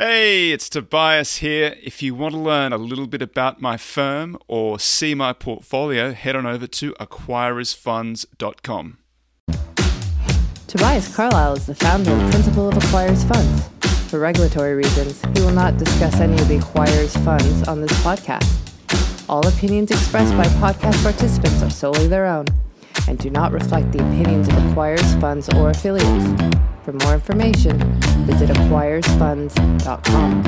Hey, it's Tobias here. If you want to learn a little bit about my firm or see my portfolio, head on over to acquirersfunds.com. Tobias Carlisle is the founder and principal of Acquirers Funds. For regulatory reasons, he will not discuss any of the Acquirers Funds on this podcast. All opinions expressed by podcast participants are solely their own and do not reflect the opinions of Acquirers Funds or affiliates. For more information, visit acquirersfunds.com.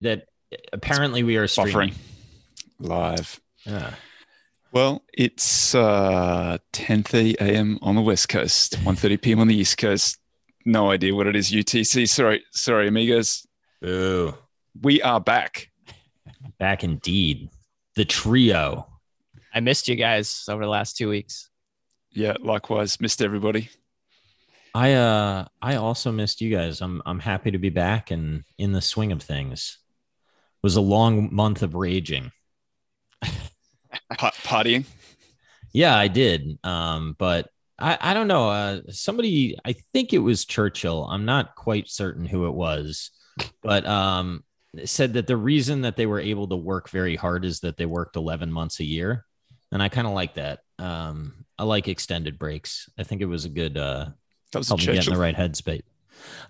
That apparently we are streaming. Buffering live. Yeah. Well, it's uh, 10:30 a.m. on the West Coast, 1:30 p.m. on the East Coast. No idea what it is UTC. Sorry, sorry, amigos. Boo. We are back. Back indeed. The trio. I missed you guys over the last two weeks. Yeah, likewise, missed everybody. I uh I also missed you guys. I'm I'm happy to be back and in the swing of things. It was a long month of raging. Pa- partying. Yeah, I did. Um, but I, I don't know. Uh, somebody, I think it was Churchill. I'm not quite certain who it was, but um, said that the reason that they were able to work very hard is that they worked 11 months a year, and I kind of like that. Um, I like extended breaks. I think it was a good uh, That was a help me get in the right headspace.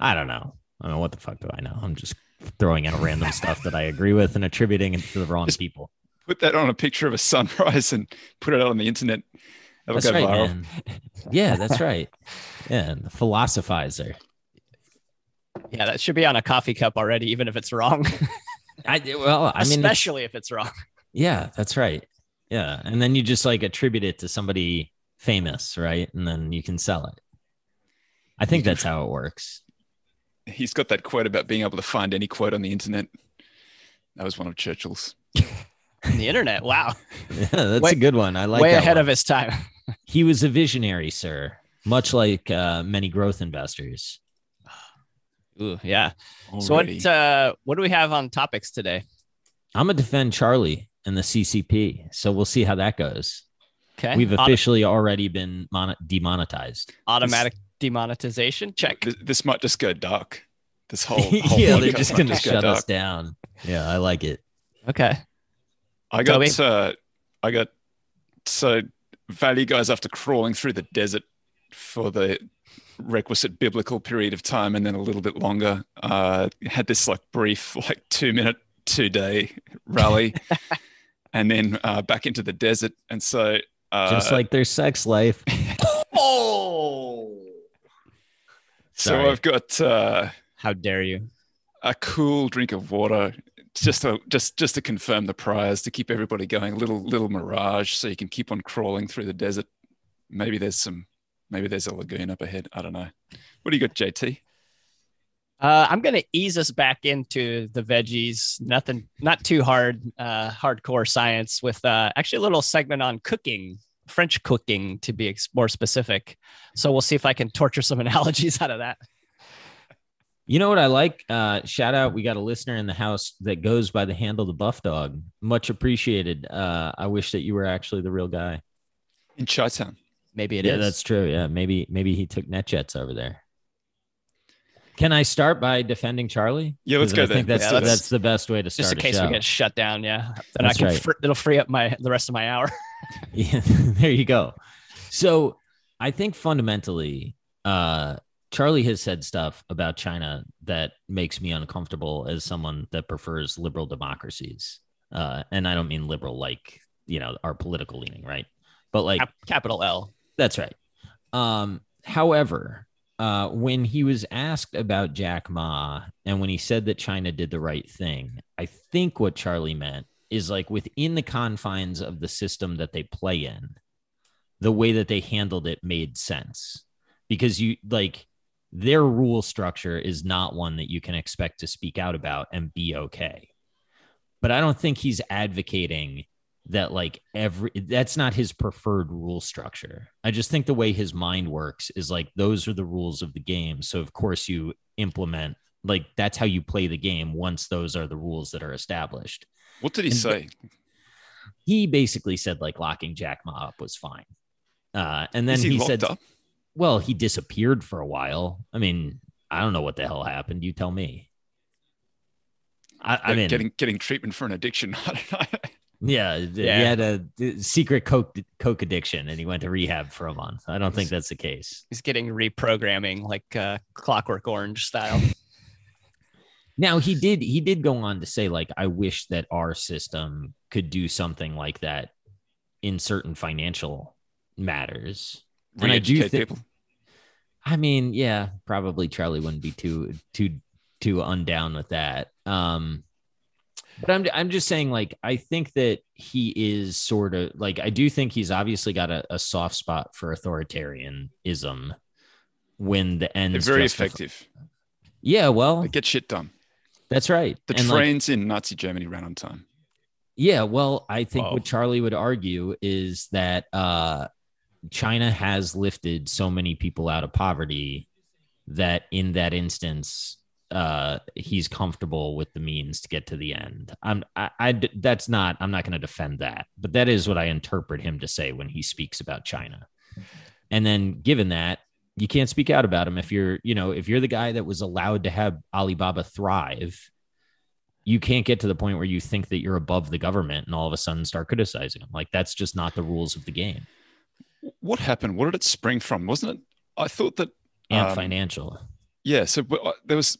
I don't know. I don't know what the fuck do I know. I'm just throwing out random stuff that I agree with and attributing it to the wrong Just- people. Put that on a picture of a sunrise and put it out on the internet. That'll That's go right, viral. man. Yeah, that's right. Yeah, the philosophizer. Yeah, that should be on a coffee cup already, even if it's wrong. I well, I mean, Especially if it's wrong. yeah, that's right. Yeah, and then you just like attribute it to somebody famous, right? And then you can sell it. I think that's how it works. He's got that quote about being able to find any quote on the internet. That was one of Churchill's. On the internet. Wow. Yeah, that's Way- a good one. I like Way that ahead one. of his time. He was a visionary, sir, much like uh, many growth investors. Ooh, yeah. So what uh what do we have on topics today? I'm gonna defend Charlie and the CCP, so we'll see how that goes. Okay. We've Auto- officially already been mon- demonetized. automatic demonetization. Check. Th- this might just go dark. This whole, whole yeah, they're podcast just gonna go shut dark. us down. Yeah, I like it. Okay. I got Toby? uh, I got so Valley guys after crawling through the desert for the requisite biblical period of time and then a little bit longer. Uh, had this like brief like two minute two day rally and then uh, back into the desert and so uh, Just like their sex life. Oh. So I've got uh, How dare you? a cool drink of water just to just just to confirm the priors to keep everybody going a little little mirage so you can keep on crawling through the desert maybe there's some maybe there's a lagoon up ahead i don't know what do you got jt Uh, I'm gonna ease us back into the veggies. Nothing, not too hard, uh, hardcore science. With uh, actually a little segment on cooking, French cooking to be ex- more specific. So we'll see if I can torture some analogies out of that. You know what I like? Uh, shout out, we got a listener in the house that goes by the handle the Buff Dog. Much appreciated. Uh, I wish that you were actually the real guy. in chi-town Maybe it is. yeah, that's true. Yeah, maybe maybe he took NetJets over there. Can I start by defending Charlie? Yeah, let's 'Cause go I think that's Yeah, the, that's the best way to start just in a case show. we get shut down. Yeah, then That's I can. right. fr- it'll free up my the rest of my hour. Yeah, there you go. So I think fundamentally, uh, Charlie has said stuff about China that makes me uncomfortable as someone that prefers liberal democracies. Uh, and I don't mean liberal like, you know, our political leaning, right? But like, Cap- capital L. that's right. Um, however, uh, when he was asked about Jack Ma and when he said that China did the right thing, I think what Charlie meant is like within the confines of the system that they play in, the way that they handled it made sense because you like their rule structure is not one that you can expect to speak out about and be okay. But I don't think he's advocating that like every that's not his preferred rule structure. I just think the way his mind works is like those are the rules of the game. So of course you implement like that's how you play the game once those are the rules that are established. What did he And- say He basically said like locking Jack Ma up was fine. Uh, and then is he, he, said, up well, he disappeared for a while. I mean, I don't know what the hell happened. You tell me. I, I mean, getting getting treatment for an addiction. I. Yeah, he had a secret coke coke addiction, and he went to rehab for a month. I don't think that's the case. He's getting reprogramming, like uh, Clockwork Orange style. Now he did he did go on to say, like, I wish that our system could do something like that in certain financial matters. And I do think. I mean, yeah, probably Charlie wouldn't be too too too undown with that. Um, but I'm I'm just saying, like, I think that he is sort of like I do think he's obviously got a, a soft spot for authoritarianism when the ends They're very effective. Yeah, well, they get shit done. That's right. The and trains like, in Nazi Germany ran on time. Yeah, well, I think Whoa. what Charlie would argue is that uh, China has lifted so many people out of poverty that in that instance, uh he's comfortable with the means to get to the end i'm i, I that's not i'm not going to defend that but that is what i interpret him to say when he speaks about china and then given that you can't speak out about him if you're you know if you're the guy that was allowed to have alibaba thrive you can't get to the point where you think that you're above the government and all of a sudden start criticizing them like that's just not the rules of the game what happened what did it spring from wasn't it i thought that and um, financial yeah, so uh, there was.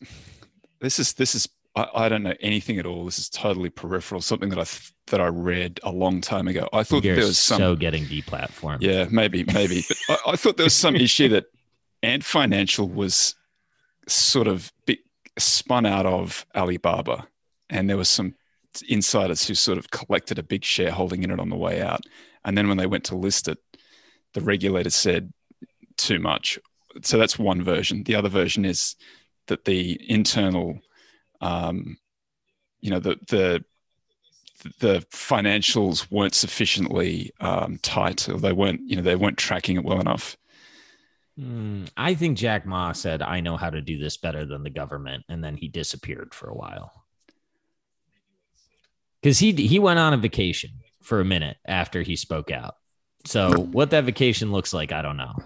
This is this is I, I, don't know anything at all. This is totally peripheral. Something that I that I read a long time ago. I thought there was some so getting deplatformed. Yeah, maybe, maybe. but I, I, thought there was some issue that Ant Financial was sort of spun out of Alibaba, and there was some insiders who sort of collected a big shareholding in it on the way out, and then when they went to list it, the regulator said too much so that's one version. The other version is that the internal, um, you know, the the the financials weren't sufficiently um, tight, or they weren't, you know, they weren't tracking it well enough. Mm, I think Jack Ma said, "I know how to do this better than the government," and then he disappeared for a while because he he went on a vacation for a minute after he spoke out. So what that vacation looks like, I don't know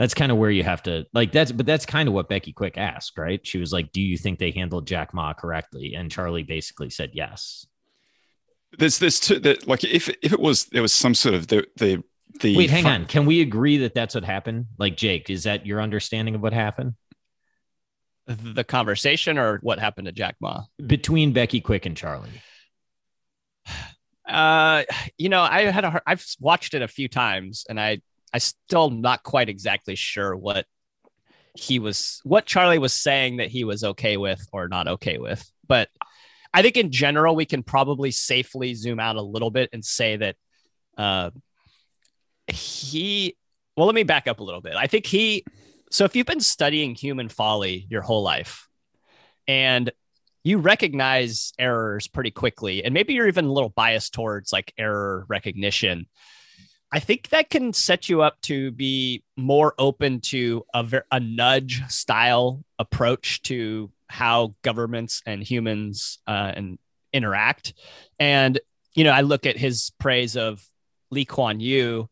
that's kind of where you have to like that's but that's kind of what Becky Quick asked, right? She was like, "Do you think they handled Jack Ma correctly?" And Charlie basically said yes. There's this two that like if if it was there was some sort of the the the wait, hang on. Can we agree that that's what happened? Like Jake, is that your understanding of what happened? The conversation or what happened to Jack Ma between Becky Quick and Charlie. Uh, you know, I had a I've watched it a few times, and I I still not quite exactly sure what he was what Charlie was saying that he was okay with or not okay with. But I think in general we can probably safely zoom out a little bit and say that uh, he well let me back up a little bit. I think he so if you've been studying human folly your whole life and you recognize errors pretty quickly and maybe you're even a little biased towards like error recognition I think that can set you up to be more open to a, ver- a nudge style approach to how governments and humans uh, and interact. And you know, I look at his praise of Lee Kuan Yew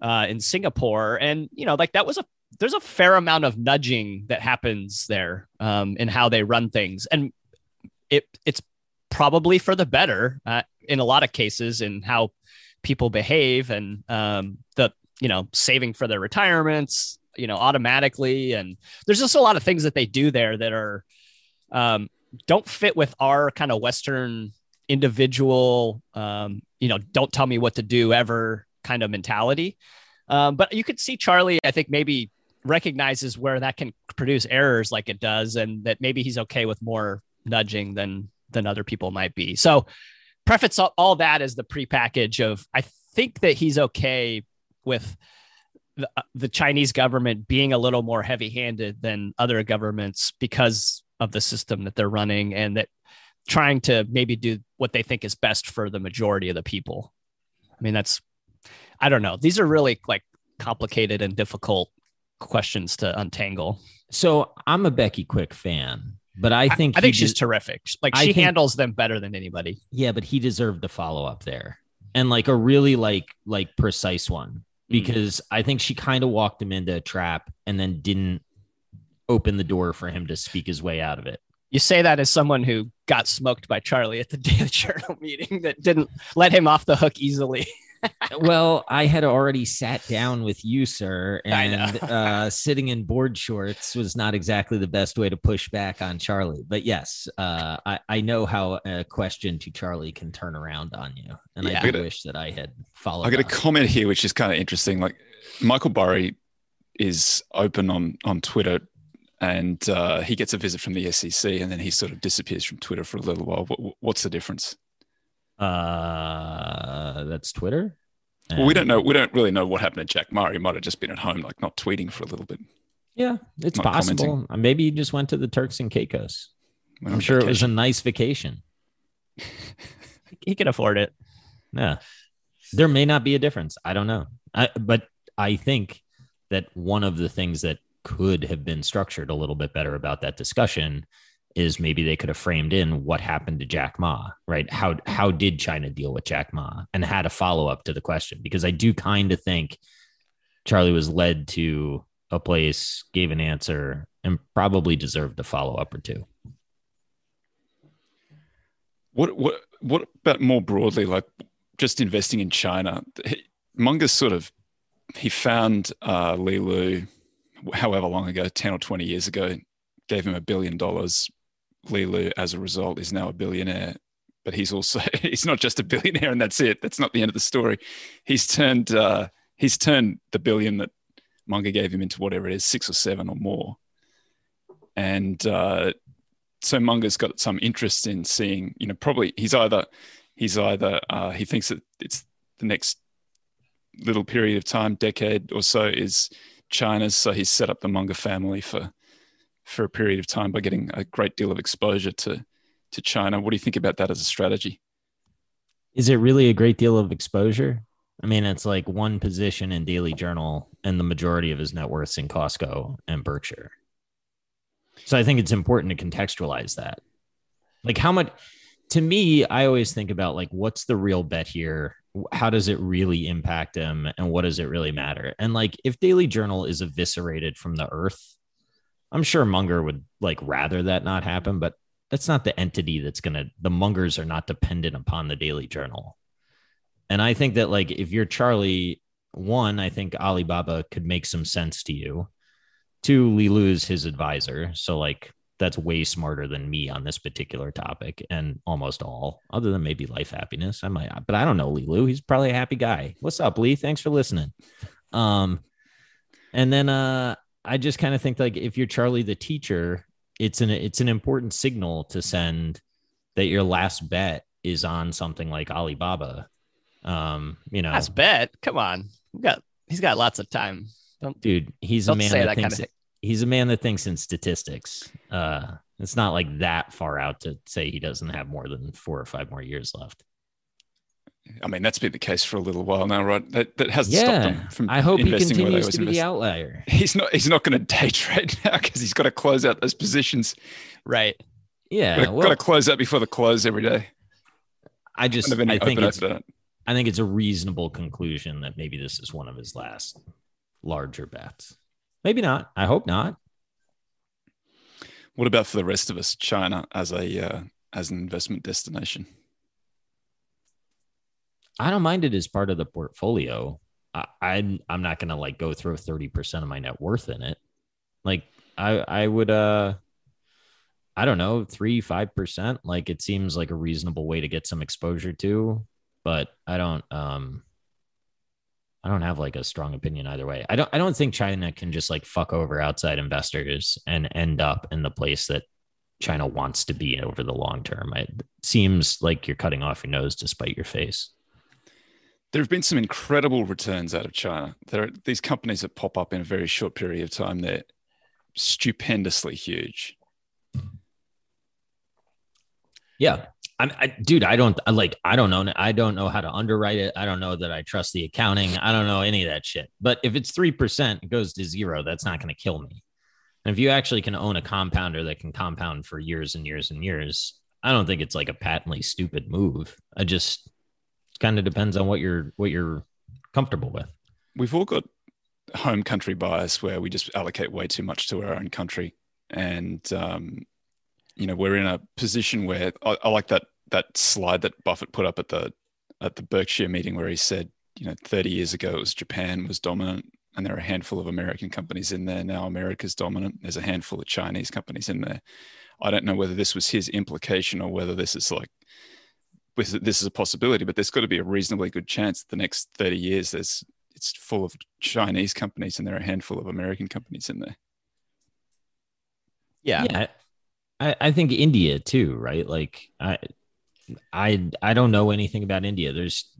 uh, in Singapore, and you know, like that was a there's a fair amount of nudging that happens there um, in how they run things, and it it's probably for the better uh, in a lot of cases in how people behave and um, the you know saving for their retirements you know automatically. And there's just a lot of things that they do there that are um, don't fit with our kind of western individual um, you know don't tell me what to do ever kind of mentality um, but you could see charlie i think maybe recognizes where that can produce errors like it does and that maybe he's okay with more nudging than than other people might be so preface all, all that as the prepackage of I think that he's okay with the, uh, the Chinese government being a little more heavy-handed than other governments because of the system that they're running and that trying to maybe do what they think is best for the majority of the people. I mean, that's I don't know. These are really like complicated and difficult questions to untangle. So I'm a Becky Quick fan. But I think I, I think she's de- terrific. Like she think, handles them better than anybody. Yeah, but he deserved the follow up there, and like a really like like precise one mm. because mm. I think she kind of walked him into a trap and then didn't open the door for him to speak his way out of it. You say that as someone who got smoked by Charlie at the Daily Journal meeting that didn't let him off the hook easily. well, I had already sat down with you, sir, and uh, sitting in board shorts was not exactly the best way to push back on Charlie. But yes, uh, I, I know how a question to Charlie can turn around on you, and Yeah. I do wish that I had followed. I got a comment here, which is kind of interesting. Like Michael Burry is open on on Twitter, and uh, he gets a visit from the SEC, and then he sort of disappears from Twitter for a little while. What, what's the difference? Uh, that's Twitter. Well, we don't know. We don't really know what happened to Jack Murray. He might have just been at home, like not tweeting for a little bit. Yeah, it's Not possible. commenting. Uh, Maybe he just went to the Turks and Caicos. I'm sure it was a nice vacation. he can afford it. Yeah. There may not be a difference. I don't know. I, but I think that one of the things that could have been structured a little bit better about that discussion is maybe they could have framed in what happened to Jack Ma, right? How how did China deal with Jack Ma and had a follow up to the question? Because I do kind of think Charlie was led to a place, gave an answer, and probably deserved a follow up or two. What what what about more broadly, like just investing in China? Munger's sort of he found uh, Li Lu, however long ago, ten or twenty years ago, gave him a billion dollars. Li Lu, as a result, is now a billionaire. But he's also he's not just a billionaire, and that's it. That's not the end of the story. He's turned uh, he's turned the billion that Munger gave him into whatever it is, six or seven or more. And uh, so Munger's got some interest in seeing, you know, probably he's either he's either uh, he thinks that it's the next little period of time, decade or so, is China's. So he's set up the Munger family for for a period of time by getting a great deal of exposure to to China. What do you think about that as a strategy? Is it really a great deal of exposure? I mean, it's like one position in Daily Journal, and the majority of his net worth's in Costco and Berkshire. So I think it's important to contextualize that. Like, how much, to me, I always think about like, what's the real bet here? How does it really impact him? And what does it really matter? And like, if Daily Journal is eviscerated from the earth, I'm sure Munger would like rather that not happen, but that's not the entity that's going to, the Mungers are not dependent upon the Daily Journal. And I think that, like, if you're Charlie, one, I think Alibaba could make some sense to you. Two, Lu's his advisor. So, like, that's way smarter than me on this particular topic and almost all, other than maybe life happiness. I might, but I don't know Li Lu. He's probably a happy guy. What's up, Lee? Thanks for listening. Um, and then uh, I just kind of think like if you're Charlie the teacher, it's an it's an important signal to send that your last bet is on something like Alibaba. Um, you know, That's bet. Come on. We got he's got lots of time. Don't dude, he's a don't man say that, that kind thinks of thing. he's a man that thinks in statistics. Uh, it's not like that far out to say he doesn't have more than four or five more years left. I mean, that's been the case for a little while now, right? That that hasn't stopped him from I hope he investing where they continues to be the invest. outlier. He's not. He's not going to day trade now because he's got to close out those positions. Right. Yeah, got, to, well, close out before the close every day. I just Don't have any I think it's. I think it's a reasonable conclusion that maybe this is one of his last larger bets. Maybe not. I hope not. What about for the rest of us? China as a uh, as an investment destination. I don't mind it as part of the portfolio. I, I'm I'm not gonna like go throw thirty percent of my net worth in it. Like I I would uh I don't know three five percent. Like it seems like a reasonable way to get some exposure to, but I don't um I don't have like a strong opinion either way. I don't I don't think China can just like fuck over outside investors and end up in the place that China wants to be over the long term. It seems like you're cutting off your nose to spite your face. There have been some incredible returns out of China. There are these companies that pop up in a very short period of time. They're stupendously huge. Yeah. I'm, I, dude, I don't I like, I don't know. I don't know how to underwrite it. I don't know that I trust the accounting. I don't know any of that shit. But if it's 3%, it goes to zero. That's not going to kill me. And if you actually can own a compounder that can compound for years and years and years, I don't think it's like a patently stupid move. I just, kind of depends on what you're, what you're comfortable with. We've all got home country bias where we just allocate way too much to our own country, and um, you know we're in a position where I, I like that that slide that Buffett put up at the at the Berkshire meeting where he said, you know, 30 years ago it was Japan was dominant, and there are a handful of American companies in there. Now America's dominant. There's a handful of Chinese companies in there. I don't know whether this was his implication or whether this is like this is a possibility, but there's got to be a reasonably good chance the next 30 years there's it's full of Chinese companies and there are a handful of American companies in there. Yeah. Yeah. I, I think India too, right? Like I I I don't know anything about India. There's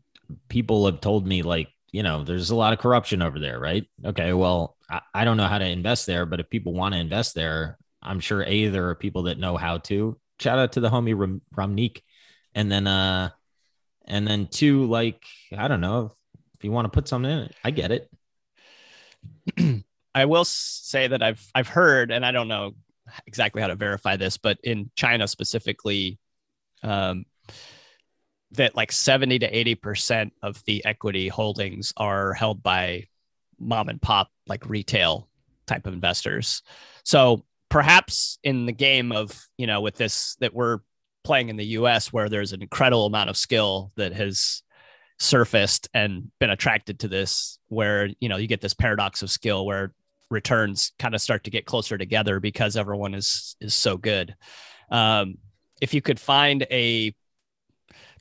people have told me like, you know, there's a lot of corruption over there, right? Okay, well, I, I don't know how to invest there, but if people want to invest there, I'm sure A, there are people that know how to. Shout out to the homie Ram- Ramneek. And then uh and then two, like, I don't know, if you want to put something in it, I get it. I will say that I've I've heard, and I don't know exactly how to verify this, but in China specifically, um, that like 70 to 80% of the equity holdings are held by mom and pop, like retail type of investors. So perhaps in the game of, you know, with this that we're playing in the US where there's an incredible amount of skill that has surfaced and been attracted to this, where, you know, you get this paradox of skill where returns kind of start to get closer together because everyone is is so good. Um, if you could find a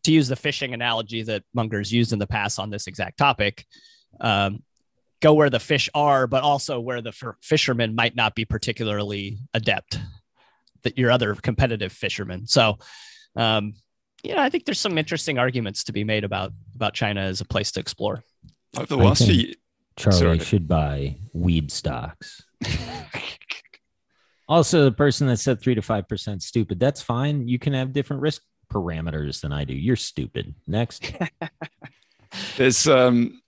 to use the fishing analogy that Munger's used in the past on this exact topic, um, go where the fish are, but also where the f- fishermen might not be particularly adept, that your other competitive fishermen. So, um, yeah, I think there's some interesting arguments to be made about about China as a place to explore. Over the last few, Charlie Sorry. should buy weed stocks. also, the person that said three to five percent stupid. That's fine. You can have different risk parameters than I do. You're stupid. Next. there's um,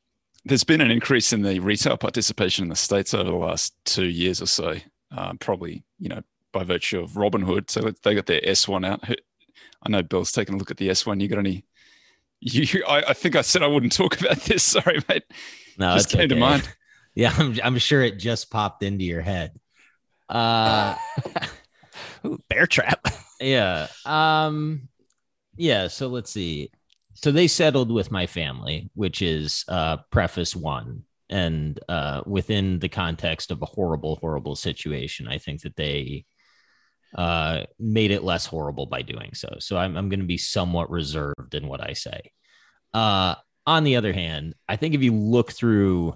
there's been an increase in the retail participation in the states over the last two years or so. Um, probably you know by virtue of Robinhood. So they got their S1 out. I know Bill's taking a look at the S1. You got any? You, I, I think I said I wouldn't talk about this. Sorry, mate. No, Just it's came to mind. Yeah, I'm, I'm sure it just popped into your head. Uh, Ooh, bear trap. yeah. Um, yeah. So let's see. So they settled with my family, which is uh, preface one. And uh, within the context of a horrible, horrible situation, I think that they uh, made it less horrible by doing so. So I'm, I'm going to be somewhat reserved in what I say. Uh, on the other hand, I think if you look through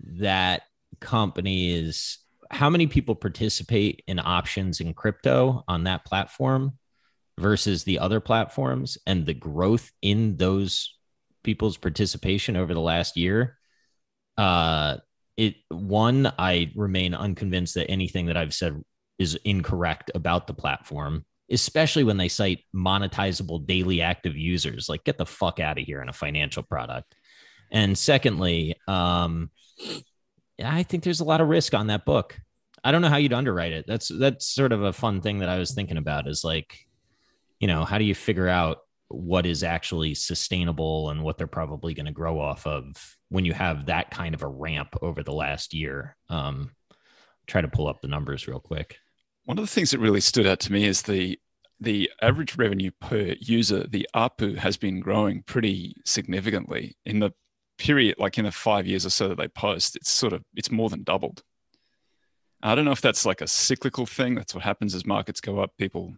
that company is how many people participate in options in crypto on that platform versus the other platforms and the growth in those people's participation over the last year uh it one i remain unconvinced that anything that i've said is incorrect about the platform especially when they cite monetizable daily active users like get the fuck out of here in a financial product. And secondly um i think there's a lot of risk on that book. I don't know how you'd underwrite it. That's that's sort of a fun thing that i was thinking about is like you know how do you figure out what is actually sustainable and what they're probably going to grow off of when you have that kind of a ramp over the last year? Um try to pull up the numbers real quick One of the things that really stood out to me is the the average revenue per user, the ARPU, has been growing pretty significantly in the period, like in the five years or so that they post. It's sort of it's more than doubled. I don't know if that's like a cyclical thing. That's what happens as markets go up. People,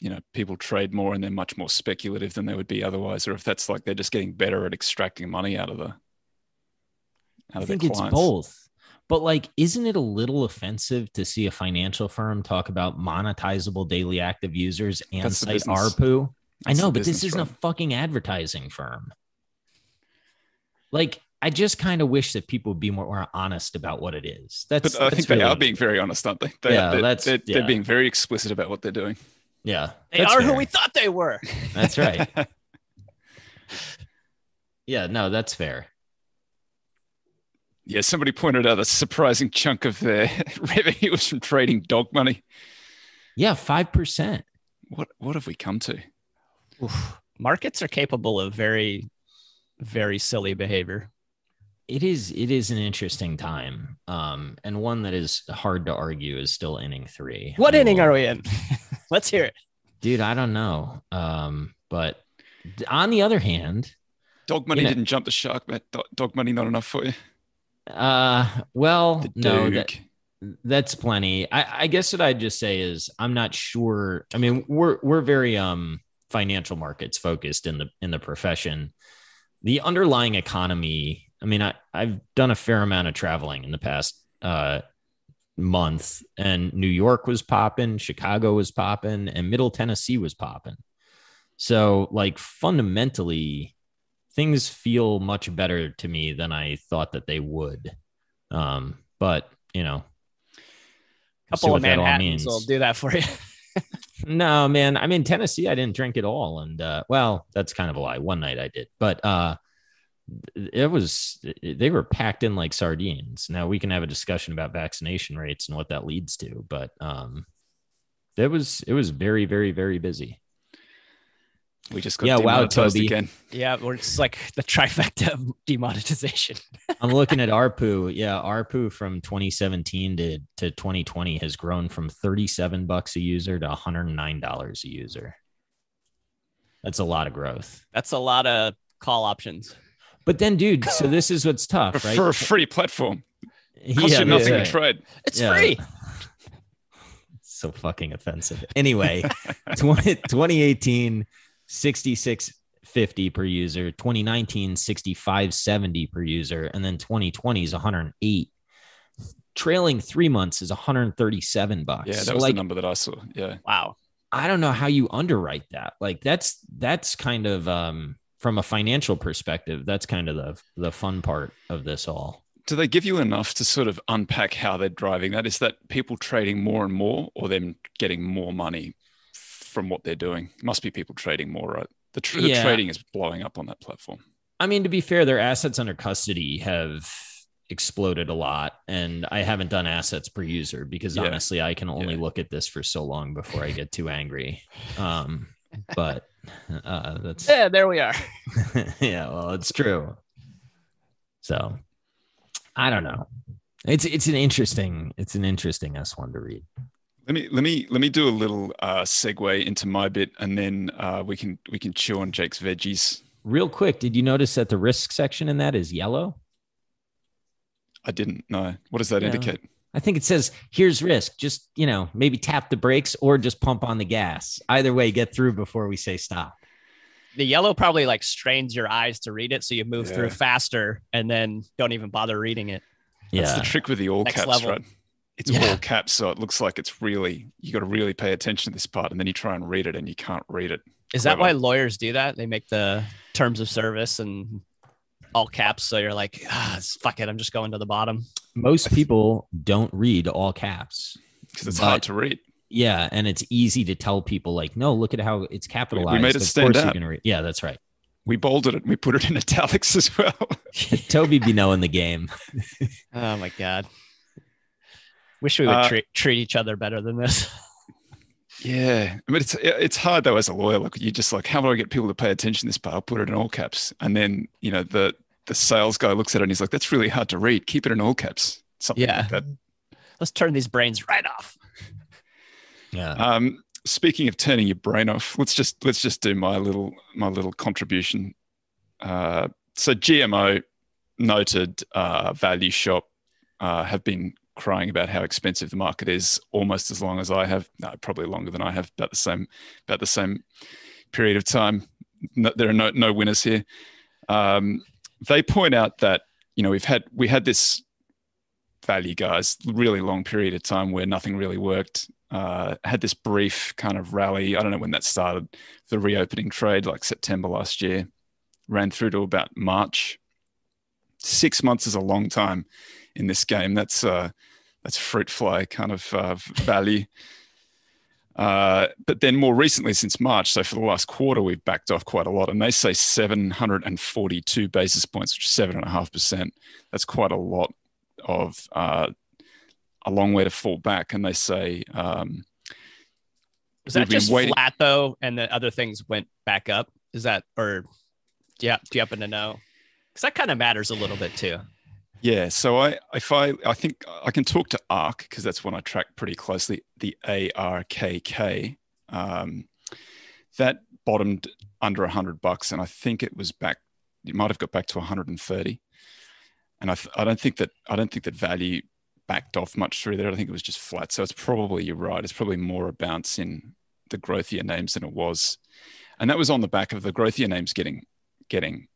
you know, people trade more and they're much more speculative than they would be otherwise, or if that's like they're just getting better at extracting money out of the out I of think it's both. But like, isn't it a little offensive to see a financial firm talk about monetizable daily active users and That's the cite business. ARPU? I know, but this isn't a fucking advertising firm. Like, I just kind of wish that people would be more, more honest about what it is. That's But I that's think they are being very honest, aren't they? they Yeah, they're, that's- they're, yeah. they're being very explicit about what they're doing. yeah. They that's are who we thought they were. That's right. yeah, no, that's fair. Yeah, somebody pointed out a surprising chunk of their revenue was from trading dog money. Yeah, five percent. What what have we come to? Markets are capable of very, very silly behavior. it is it is an interesting time um and one that is hard to argue is still inning three What I inning will- are we in? Let's hear it. dude i don't know um but on the other hand Dog money You know- didn't jump the shark, Matt. Dog, dog money not enough for you. Uh well no that, that's plenty. I, I guess what i'd just say is i'm not sure. I mean we're we're very um financial markets focused in the in the profession. The underlying economy i mean I, i've done a fair amount of traveling in the past uh month and new york was popping chicago was popping and middle tennessee was popping. So like fundamentally things feel much better to me than i thought that they would um but you know couple of Manhattans will do that for you. No, man. I'm in Tennessee. I didn't drink at all. And uh, well, that's kind of a lie. One night I did, but uh, it was they were packed in like sardines. Now we can have a discussion about vaccination rates and what that leads to, but um, it was it was very very very busy. We just got Yeah, wow, demonetized Toby. again. yeah, we're just like the trifecta of demonetization. I'm looking at ARPU. Yeah, ARPU from 2017 to, to 2020 has grown from 37 bucks a user to 109 dollars a user. That's a lot of growth. That's a lot of call options. But then, dude, so this is what's tough, right? For a free platform. Costs Yeah, you nothing that's to right. trade. It's Yeah. free. so fucking offensive. Anyway, 20, 2018, 6650 per user, 2019, 6570 per user, and then 2020 is 108. Trailing three months is 137 bucks. Yeah, that so was like the number that I saw. Yeah. Wow. I don't know how you underwrite that. Like that's that's kind of um from a financial perspective, that's kind of the the fun part of this all. Do they give you enough to sort of unpack how they're driving that? Is that people trading more and more or them getting more money from what they're doing? Must be people trading more, right? The, tr- the trading is blowing up on that platform. I mean, to be fair, their assets under custody have exploded a lot, and I haven't done assets per user because Yeah. honestly, I can only Yeah. look at this for so long before I get too angry. Um, but uh, that's Yeah, there we are. yeah, well, it's true. So I don't know. It's it's an interesting it's an interesting S one to read. Let me let me let me do a little uh, segue into my bit, and then uh, we can we can chew on Jake's veggies. Real quick, did you notice that the risk section in that is yellow? I didn't know. What does that Yeah. indicate? I think it says here's risk. Just you know, maybe tap the brakes or just pump on the gas. Either way, get through before we say stop. The yellow probably like strains your eyes to read it, so you move Yeah. through faster and then don't even bother reading it. That's Yeah, the trick with the all Next caps, level. right? It's Yeah. all caps, so it looks like it's really you got to really pay attention to this part, and then you try and read it, and you can't read it. Is that why lawyers do that? They make the terms of service and all caps, so you're like, ah, fuck it, I'm just going to the bottom. most people don't read all caps. because it's But- hard to read. Yeah, and it's easy to tell people like, no, look at how it's capitalized. We made it Of stand course you're out. read. Yeah, that's right. We bolded it. and We put it in italics as well. Toby be knowing the game. Oh my god. Wish we would Uh, treat treat each other better than this. yeah, I mean it's it's hard though as a lawyer. Like you just like, how do I get people to pay attention to this part? I'll put it in all caps, and then you know the the sales guy looks at it and he's like, that's really hard to read. Keep it in all caps. Something Yeah. like that. Let's turn these brains right off. Yeah. Um, speaking of turning your brain off, let's just let's just do my little my little contribution. Uh, so GMO noted uh, value shop uh, have been crying about how expensive the market is almost as long as I have. No, probably longer than I have. About the same about the same period of time. No, there are no no winners here. Um, they point out that you know we've had we had this value guys really long period of time where nothing really worked uh, had this brief kind of rally. I don't know when that started, the reopening trade, like September last year, ran through to about March. Six months is a long time in this game. That's uh, that's fruit fly kind of uh, value. Uh, but then more recently, since March, so for the last quarter, we've backed off quite a lot. And they say 742 basis points, which is seven and a half percent. That's quite a lot of uh, a long way to fall back. And they say, um, Was that just waiting- flat though, and the other things went back up? Is that or yeah? Do you happen to know? Because that kind of matters a little bit too. Yeah, so I if I I think I can talk to ARK because that's one I track pretty closely. The ARKK um, that bottomed under hundred bucks, and I think it was back. It might have got back to 130, and I th- I don't think that I don't think that value backed off much through there. I think it was just flat. So it's probably you're right. It's probably more a bounce in the growthier names than it was, and that was on the back of the growthier names getting getting.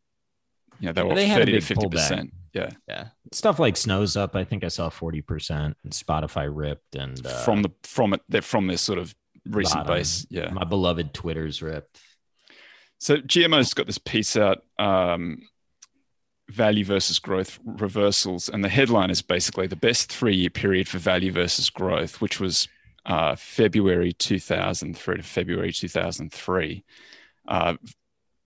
You know, they were They 30 to 50 pullback. percent. Yeah. Yeah. Stuff like Snows up. I think I saw 40%. And Spotify ripped. And uh, from the from it they're from this sort of recent bottom. base yeah my beloved Twitter's ripped. so gmo's got this piece out um, value versus growth reversals and the headline is basically the best three-year period for value versus growth which was uh, february 2000 through to february 2003 uh,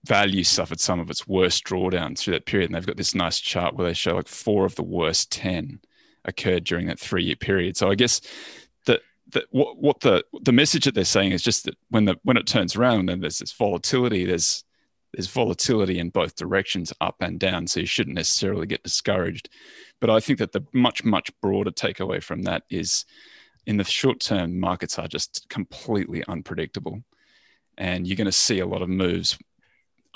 value suffered some of its worst drawdowns through that period and they've got this nice chart where they show like four of the worst 10 occurred during that three-year period. So i guess that that what, what the the message that they're saying is just that when the when it turns around then there's this volatility there's there's volatility in both directions up and down so you shouldn't necessarily get discouraged. But i think that the much much broader takeaway from that is in the short term markets are just completely unpredictable and you're going to see a lot of moves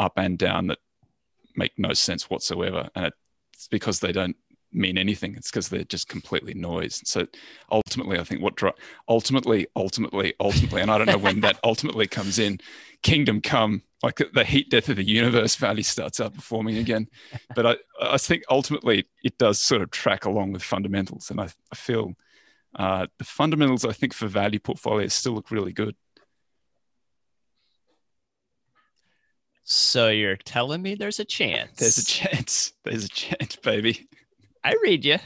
up and down that make no sense whatsoever. And it's because they don't mean anything. It's because they're just completely noise. So ultimately i think what dri- ultimately ultimately ultimately and i don't know when that ultimately comes in kingdom come like the heat death of the universe value starts out outperforming again. But i i think ultimately it does sort of track along with fundamentals. And i, I feel uh, the fundamentals i think for value portfolios still look really good So you're telling me there's a chance? there's a chance there's a chance baby I read you.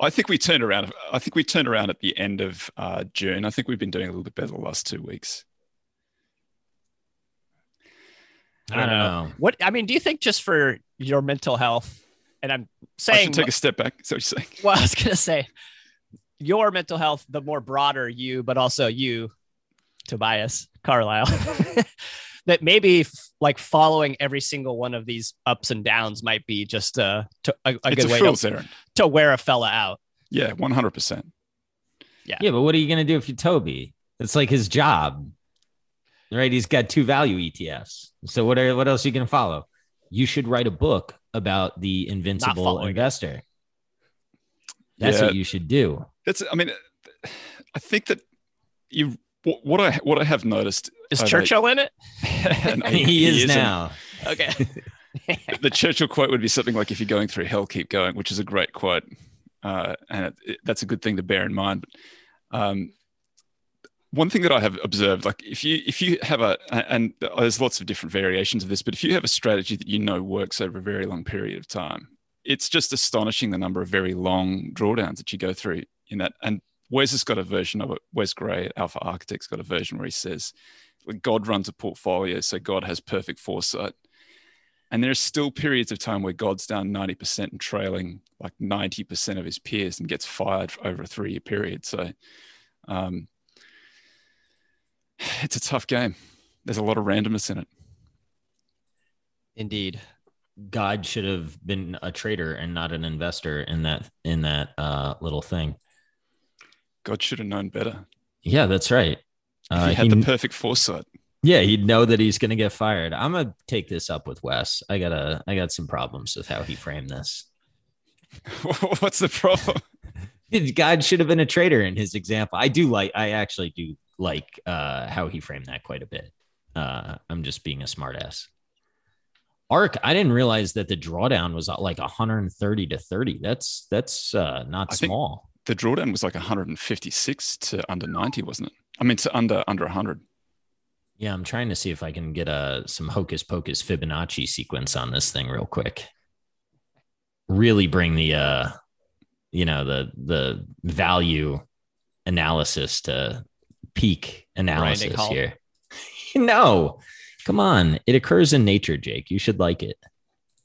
I think we turned around. I think we turned around at the end of uh, June. I think we've been doing a little bit better the last two weeks. I don't know. What I mean, do you think just for your mental health, and I'm I saying, should take a step back. So you're saying, well, I was gonna say your mental health, the more broader you, but also you, Tobias Carlisle, that maybe f- like following every single one of these ups and downs might be just a, to, a, a good a way to, to wear a fella out. Yeah, one hundred percent. Yeah, Yeah, but what are you going to do if you're Toby? It's like his job, right? He's got two value ETFs. So what are what else are you going to follow? You should write a book about the invincible following it. investor. That's Yeah. what you should do. That's. I mean, I think that you. What what I what I have noticed Is over- Churchill in it? and he is isn't. now. Okay. the Churchill quote would be something like, "If you're going through hell, keep going," which is a great quote, uh, and it, it- that's a good thing to bear in mind. But um, one thing that I have observed, like if you if you have a and there's lots of different variations of this, but if you have a strategy that you know works over a very long period of time, it's just astonishing the number of very long drawdowns that you go through in that. And Wes has got a version of it. Wes Gray Alpha Architects got a version where he says, God runs a portfolio, so God has perfect foresight. And there are still periods of time where God's down 90% and trailing like 90% of his peers and gets fired over a three year period. So um, it's a tough game. There's a lot of randomness in it. Indeed. God should have been a trader and not an investor in that in that uh, little thing. God should have known better. Yeah, that's right. Uh, he had he- the perfect foresight. yeah, he'd know that he's going to get fired. I'm gonna take this up with Wes. I gotta, I got some problems with how he framed this. What's the problem? God should have been a traitor in his example. I do like, I actually do like uh, how he framed that quite a bit. Uh, I'm just being a smartass. ARK, I didn't realize that the drawdown was uh, like 130 to 30. That's that's uh, not I small. The drawdown was like 156 to under 90, wasn't it? I mean, to under under 100. Yeah, I'm trying to see if I can get a some hocus pocus Fibonacci sequence on this thing real quick. Really bring the uh you know the the value analysis to peak analysis here. no. Come on. It occurs in nature, Jake. You should like it.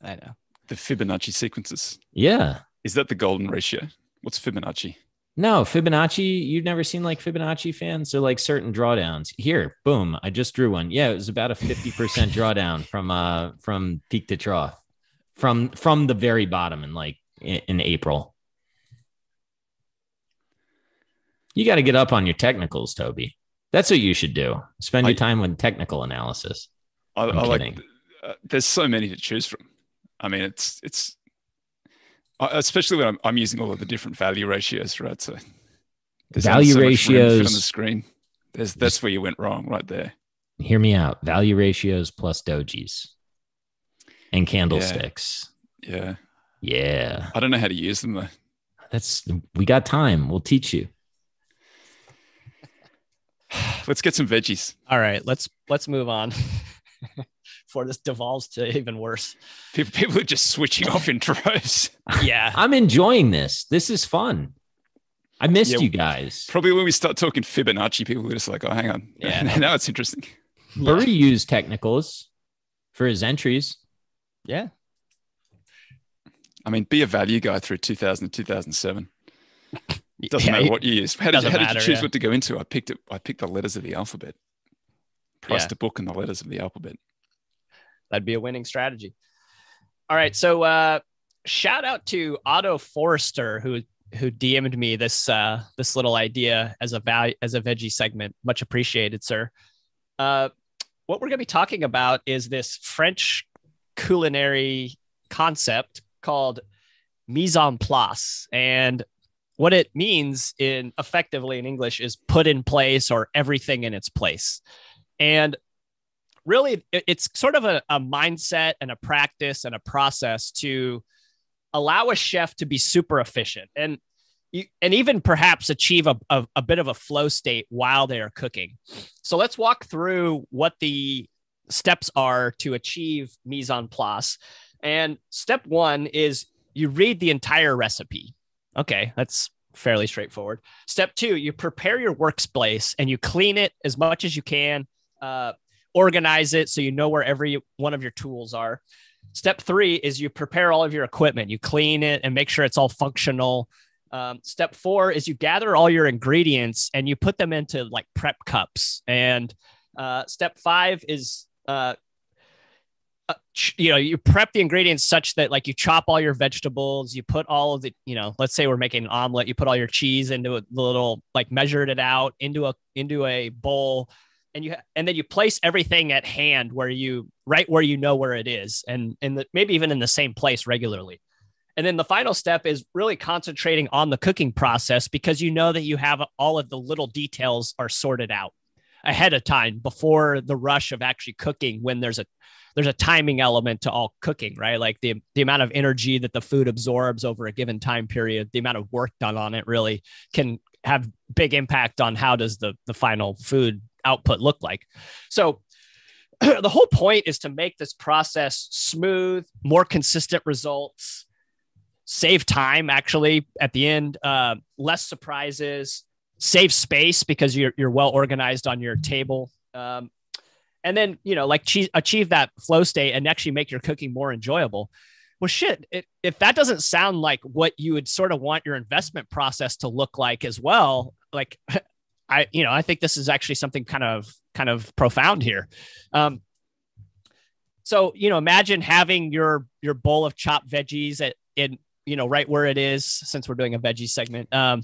I know. The Fibonacci sequences. Yeah. Is that the golden ratio? What's Fibonacci? No, Fibonacci, you've never seen like Fibonacci fans? They're like certain drawdowns. Here, boom, I just drew one. Yeah, it was about a 50% drawdown from uh from peak to trough. From from the very bottom in like in, in April. You got to get up on your technicals, Toby. That's what you should do. Spend your I- time with technical analysis. I, I'm I like. Uh, there's so many to choose from. I mean, it's it's especially when I'm, I'm using all of the different value ratios, right? So there's only Value so much room to fit on the screen. There's that's where you went wrong, right there. Hear me out. Value ratios plus dojis and candlesticks. Yeah, Yeah. I don't know how to use them though. That's we got time. We'll teach you. Let's get some veggies. All right, let's let's move on before this devolves to even worse. People, people are just switching off in droves. Yeah. I'm enjoying this. This is fun. I missed Yeah. you guys. Probably when we start talking Fibonacci, people are just like, "Oh, hang on." Yeah. now it's interesting. Burry used technicals for his entries. Yeah. I mean, be a value guy through 2000 to 2007. Doesn't Yeah, matter what you use. How did, you, doesn't how did matter, you choose yeah. what to go into? I picked it. I picked the letters of the alphabet. Price Yeah. to book and the letters of the alphabet. That'd be a winning strategy. All right. So uh shout out to Otto Forrester who who DM'd me this uh this little idea as a value as a veggie segment. Much appreciated, sir. Uh what we're gonna be talking about is this French culinary concept called mise en place. And what it means in effectively in English is put in place or everything in its place. And really it's sort of a, a mindset and a practice and a process to allow a chef to be super efficient and and even perhaps achieve a, a, a bit of a flow state while they are cooking. So let's walk through what the steps are to achieve mise en place. And step one is you read the entire recipe. Okay that's fairly straightforward. Step two you prepare your workspace and you clean it as much as you can. Uh, organize it so you know where every one of your tools are. Step three is you prepare all of your equipment, you clean it and make sure it's all functional. Um, step four is you gather all your ingredients and you put them into like prep cups. And uh, step five is, uh, uh, you know, you prep the ingredients such that like you chop all your vegetables, you put all of the, you know, let's say we're making an omelet, you put all your cheese into a little like measured it out into a into a bowl and you and then you place everything at hand where you right where you know where it is and and maybe even in the same place regularly. And then the final step is really concentrating on the cooking process because you know that you have all of the little details are sorted out ahead of time before the rush of actually cooking when there's a there's a timing element to all cooking right? Like the the amount of energy that the food absorbs over a given time period the amount of work done on it really can have big impact on how does the the final food output look like. So the whole point is to make this process smooth more consistent results save time actually at the end uh, less surprises save space because you're, you're well organized on your table. Um, and then you know like che- achieve that flow state and actually make your cooking more enjoyable. Well shit it, if that doesn't sound like what you would sort of want your investment process to look like as well like i you know i think this is actually something kind of kind of profound here. Um so you know imagine having your your bowl of chopped veggies at in you know right where it is since we're doing a veggie segment. Um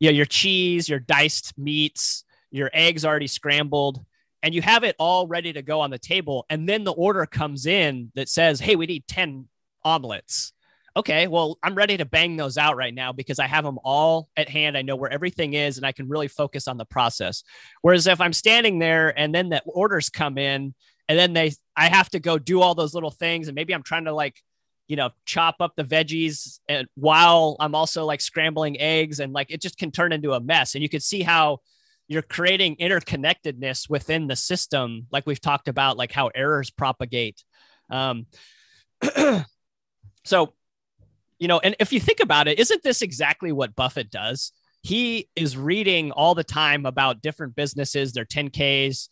you know your cheese your diced meats your eggs already scrambled and you have it all ready to go on the table. And then the order comes in that says hey we need 10 omelets okay well i'm ready to bang those out right now because i have them all at hand. I know where everything is and i can really focus on the process. Whereas if i'm standing there and then the orders come in and then they i have to go do all those little things and maybe i'm trying to like you know chop up the veggies and while i'm also like scrambling eggs and like it just can turn into a mess. And you can see how you're creating interconnectedness within the system like we've talked about like how errors propagate. Um, so you know and if you think about it isn't this exactly what buffett does he is reading all the time about different businesses their 10ks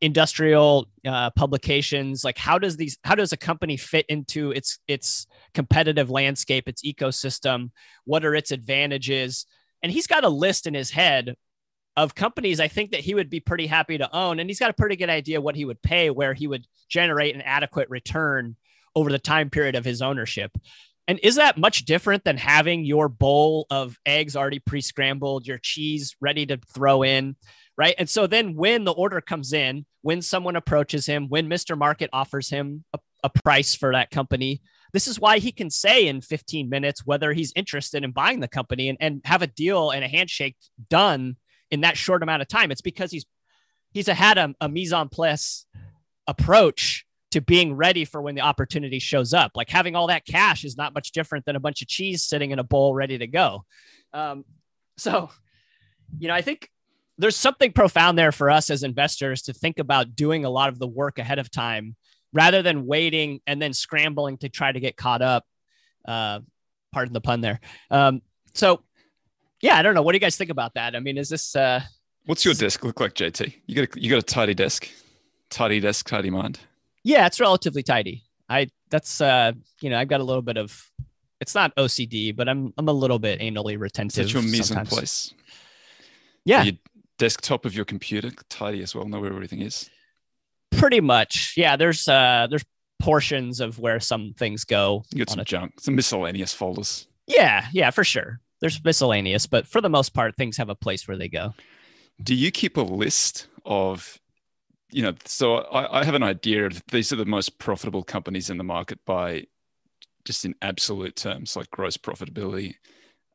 industrial uh, publications like how does these how does a company fit into its its competitive landscape its ecosystem what are its advantages and he's got a list in his head of companies I think that he would be pretty happy to own. And he's got a pretty good idea what he would pay, where he would generate an adequate return over the time period of his ownership. And is that much different than having your bowl of eggs already pre scrambled, your cheese ready to throw in? Right. And so then when the order comes in, when someone approaches him, when Mr. Market offers him a, a price for that company, this is why he can say in 15 minutes whether he's interested in buying the company and, and have a deal and a handshake done in that short amount of time. It's because he's he's had a, a mise en place approach to being ready for when the opportunity shows up. Like having all that cash is not much different than a bunch of cheese sitting in a bowl ready to go. Um, so, you know, I think there's something profound there for us as investors to think about doing a lot of the work ahead of time rather than waiting and then scrambling to try to get caught up. Uh, pardon the pun there. Um, so, yeah, I don't know. What do you guys think about that? I mean, is this? Uh, What's your desk look like, JT? You got a, you got a tidy desk, tidy desk, tidy mind. Yeah, it's relatively tidy. I that's uh, you know, I've got a little bit of. It's not OCD, but I'm I'm a little bit anally retentive. Is your mise en place? Yeah, Your desktop of your computer tidy as well. Know where everything is. pretty much. Yeah, there's uh, there's portions of where some things go. You some a- junk, some miscellaneous folders. Yeah, yeah, for sure. There's miscellaneous, but for the most part, things have a place where they go. Do you keep a list of, you know, so I, I have an idea of these are the most profitable companies in the market by just in absolute terms, like gross profitability,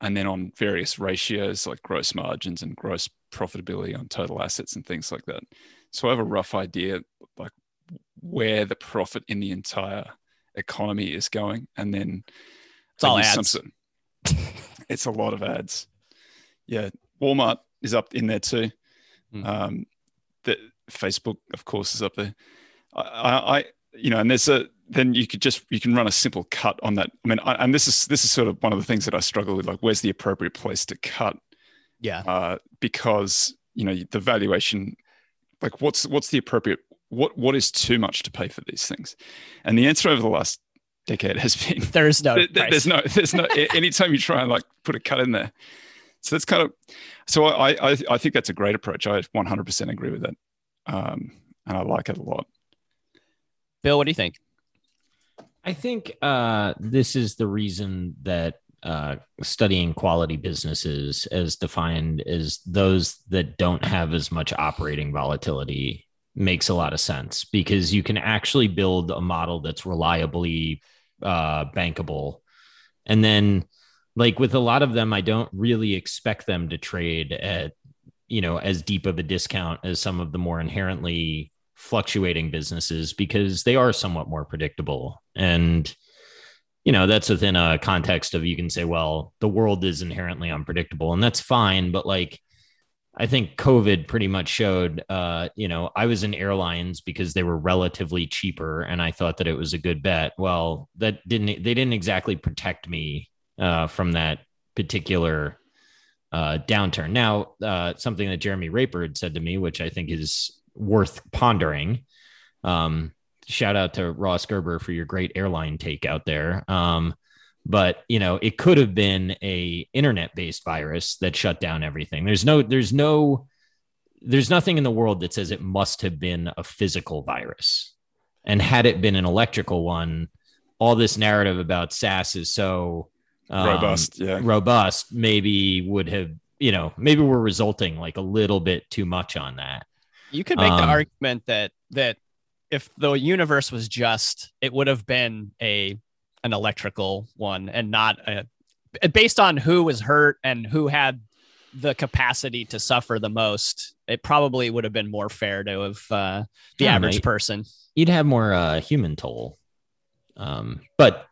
and then on various ratios like gross margins and gross profitability on total assets and things like that. So I have a rough idea like where the profit in the entire economy is going, and then It's all use some ads. it's a lot of ads. Yeah, Walmart is up in there too. Mhm. Um, the Facebook, of course, is up there. I, I, I, you know, and there's a then you could just you can run a simple cut on that. I mean, I, and this is this is sort of one of the things that I struggle with. Like, where's the appropriate place to cut? Yeah. Uh, because you know the valuation, like what's what's the appropriate what what is too much to pay for these things? And the answer over the last decade has been There's no there- there- there's no there's no anytime you try and like put a cut in there so that's kind of so i i, I think that's a great approach i 100% agree with that um and i like it a lot Bill, what do you think? I think uh, this is the reason that uh, studying quality businesses, as defined as those that don't have as much operating volatility, makes a lot of sense because you can actually build a model that's reliably uh, bankable. And then, like with a lot of them, I don't really expect them to trade at you know as deep of a discount as some of the more inherently fluctuating businesses because they are somewhat more predictable. And you know that's within a context of you can say well the world is inherently unpredictable and that's fine. But like i think covid pretty much showed uh you know i was in airlines because they were relatively cheaper and i thought that it was a good bet. Well that didn't they didn't exactly protect me uh from that particular uh, downturn. Now, uh, something that Jeremy Rayford said to me, which I think is worth pondering. Um, shout out to Ross Gerber for your great airline take out there. Um, but you know, it could have been a internet-based virus that shut down everything. There's no, there's no, there's nothing in the world that says it must have been a physical virus. And had it been an electrical one, all this narrative about SaaS is so um, robust yeah robust maybe would have you know maybe we're resulting like a little bit too much on that You could make the Um, argument that that if the universe was just, it would have been a an electrical one and not a based on who was hurt and who had the capacity to suffer the most. It probably would have been more fair to have uh, the Yeah, average mate. person. you'd have more uh human toll um but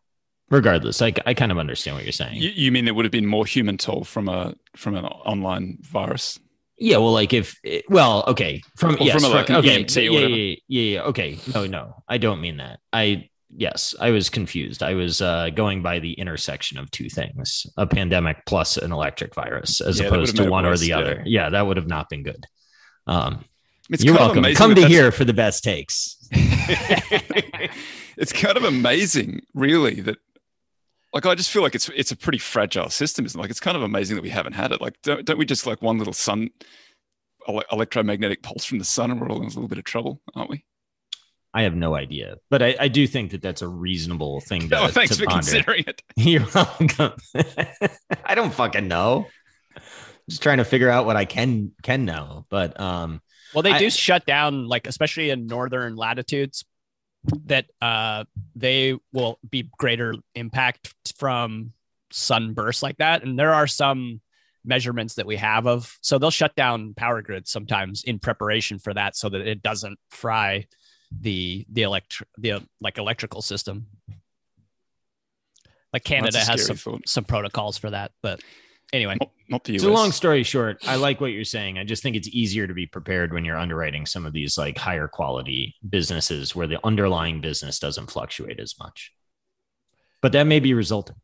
regardless i, I kind of understand what you're saying. You, you mean there would have been more human toll from a from an online virus? Yeah well like if well okay from Or yes, from a, like, okay or yeah, yeah, yeah yeah okay. No no i don't mean that. I yes i was confused. I was uh going by the intersection of two things a pandemic plus an electric virus as Yeah, opposed to one or the other. Yeah that would have not been good. Um it's You're welcome. Come to here for the best takes. it's kind of amazing really that like I just feel like it's it's a pretty fragile system, isn't it? Like it's kind of amazing that we haven't had it. Like don't, don't we just like one little sun ele- electromagnetic pulse from the sun and we're all in a little bit of trouble, aren't we? I have no idea, but I, I do think that that's a reasonable thing. To, Oh, thanks to for ponder. considering it. You're welcome. I don't fucking know. Just trying to figure out what I can can know, but um, Well, they I- do shut down, like especially in northern latitudes, that uh, they will be greater impact from sunbursts like that. And there are some measurements that we have of, so they'll shut down power grids sometimes in preparation for that, so that it doesn't fry the the elect the like electrical system. Like Canada has some thought. some protocols for that, but anyway, Not, not the US. So long story short, I like what you're saying. I just think it's easier to be prepared when you're underwriting some of these like higher quality businesses where the underlying business doesn't fluctuate as much. But that may be resulting.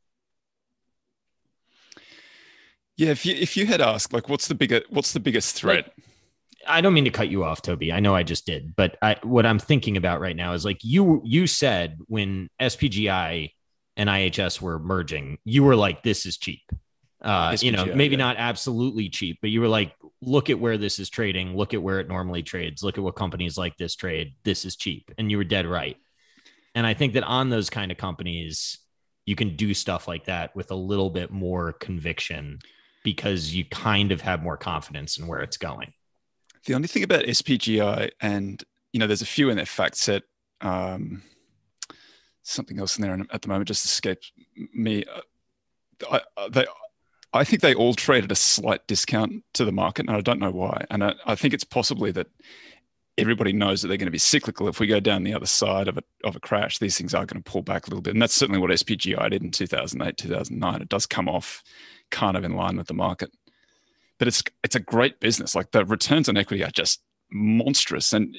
Yeah, if you if you had asked like what's the bigger what's the biggest threat? I don't mean to cut you off, Toby. I know I just did, but I, what I'm thinking about right now is like you you said when SPGI and IHS were merging, you were like, "This is cheap." Uh, you know, maybe yeah. not absolutely cheap, but you were like, "Look at where this is trading. Look at where it normally trades. Look at what companies like this trade. This is cheap," and you were dead right. And I think that on those kind of companies, you can do stuff like that with a little bit more conviction because you kind of have more confidence in where it's going. The only thing about SPGI, and you know, there's a few in their fact set. Um, something else in there at the moment just escaped me. Uh, I, I- they, I think they all trade at a slight discount to the market, and I don't know why. And I, I think it's possibly that everybody knows that they're going to be cyclical. If we go down the other side of a of a crash, these things are going to pull back a little bit, and that's certainly what SPGI did in 2008, 2009. It does come off kind of in line with the market but it's it's a great business. Like the returns on equity are just monstrous, and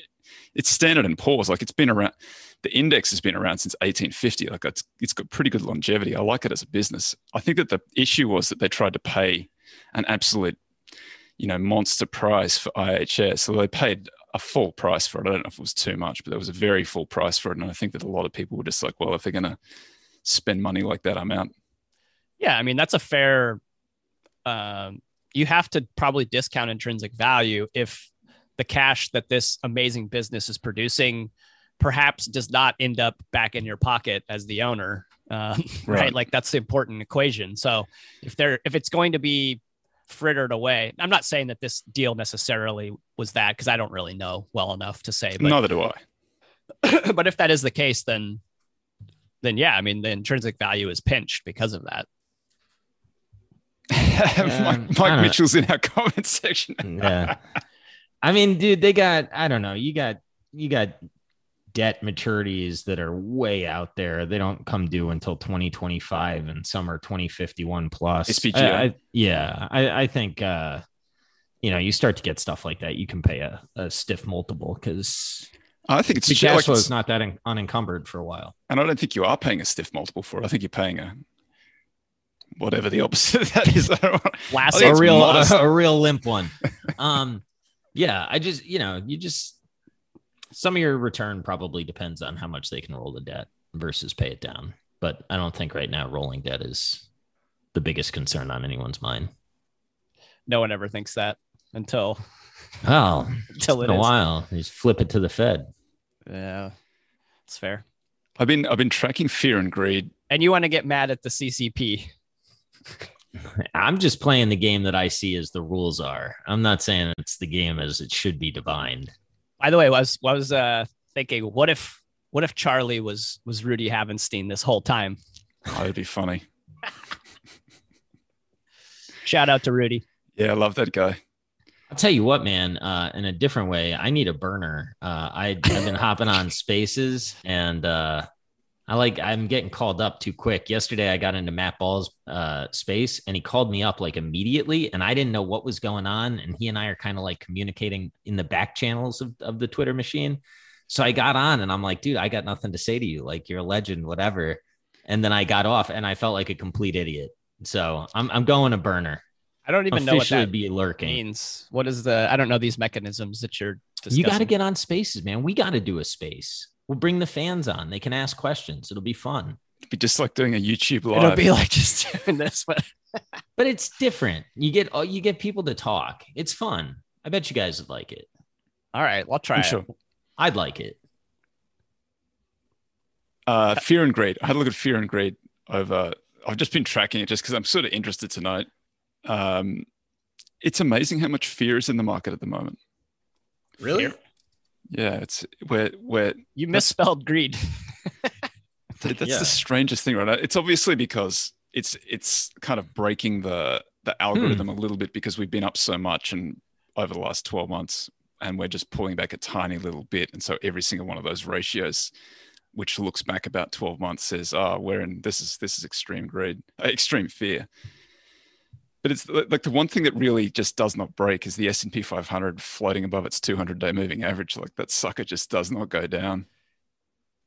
it's Standard and Poor's. Like it's been around. The index has been around since 1850. Like it's it's got pretty good longevity. I like it as a business. I think that the issue was that they tried to pay an absolute, you know, monster price for IHS. So they paid a full price for it. I don't know if it was too much, but there was a very full price for it. And I think that a lot of people were just like, well, if they're going to spend money like that, I'm out. Yeah, I mean that's a fair. Um, you have to probably discount intrinsic value if the cash that this amazing business is producing perhaps does not end up back in your pocket as the owner. Um, right. Right. like that's the important equation. So if they're if it's going to be frittered away, I'm not saying that this deal necessarily was that because I don't really know well enough to say. But Neither do I. but if that is the case, then then yeah, I mean the intrinsic value is pinched because of that. I Mike, don't know. Mitchell's in our comment section. yeah. I mean, dude, they got I don't know, you got you got debt maturities that are way out there. They don't come due until 2025 and some are 2051 plus. SPGI. I- I- yeah, I, I think uh you know, you start to get stuff like that, you can pay a, a stiff multiple because I think it's the cash flow is not that un- unencumbered for a while. and I don't think you are paying a stiff multiple for it. I think you're paying a whatever the opposite of that is. I don't want- Last a real modest. a, real limp one. um, yeah, I just you know you just some of your return probably depends on how much they can roll the debt versus pay it down. But I don't think right now rolling debt is the biggest concern on anyone's mind. no one ever thinks that until Oh, until in it a is. while, you just flip it to the Fed. Yeah, it's fair. I've been I've been tracking fear and greed. And you want to get mad at the CCP. I'm just playing the game that I see as the rules are. I'm not saying it's the game as it should be divined. By the way, I was I was uh, thinking, what if what if Charlie was was Rudy Havenstein this whole time? Oh, that'd be funny. Shout out to Rudy. Yeah, I love that guy. I'll tell you what, man. Uh, in a different way, I need a burner. Uh, I, I've been hopping on spaces, and uh, I like I'm getting called up too quick. Yesterday, I got into Matt Ball's uh, space, and he called me up like immediately, and I didn't know what was going on. And he and I are kind of like communicating in the back channels of, of the Twitter machine. So I got on, and I'm like, dude, I got nothing to say to you. Like you're a legend, whatever. And then I got off, and I felt like a complete idiot. So I'm I'm going a burner. I don't even know what that be lurking. means. What is the? I don't know these mechanisms that you're discussing. You got to get on spaces, man. We got to do a space. We'll bring the fans on. They can ask questions. It'll be fun. It'd be just like doing a YouTube live. It'll be like just doing this, but But it's different. You get oh, you get people to talk. It's fun. I bet you guys would like it. all right, I'll try I'm it. sure. I'd like it. Uh, fear and greed. I had a look at fear and greed over. I've just been tracking it just because I'm sort of interested tonight. Um, it's amazing how much fear is in the market at the moment. Really? Yeah, it's where where You misspelled greed. Th- That's Yeah. the strangest thing, right? It's obviously because it's it's kind of breaking the the algorithm a little bit because we've been up so much and over the last 12 months and we're just pulling back a tiny little bit. And so every single one of those ratios, which looks back about 12 months, says, oh, we're in this is this is extreme greed, uh, extreme fear. But it's like the one thing that really just does not break is the S&P 500 floating above its 200 day moving average. Like that sucker just does not go down.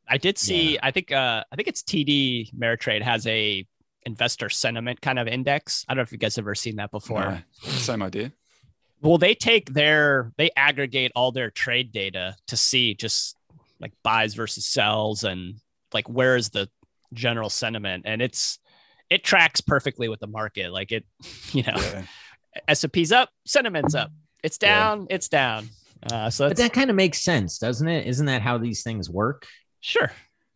I did see. I think. Uh, I think it's TD Ameritrade has a investor sentiment kind of index. I don't know if you guys have ever seen that before. No, same idea. Well, they take their they aggregate all their trade data to see just like buys versus sells and like where is the general sentiment, and it's it tracks perfectly with the market. Like it, you know, Yeah. S and P's up, sentiment's up. It's down, it's down. Uh, so But that kind of makes sense, doesn't it? Isn't that how these things work? sure,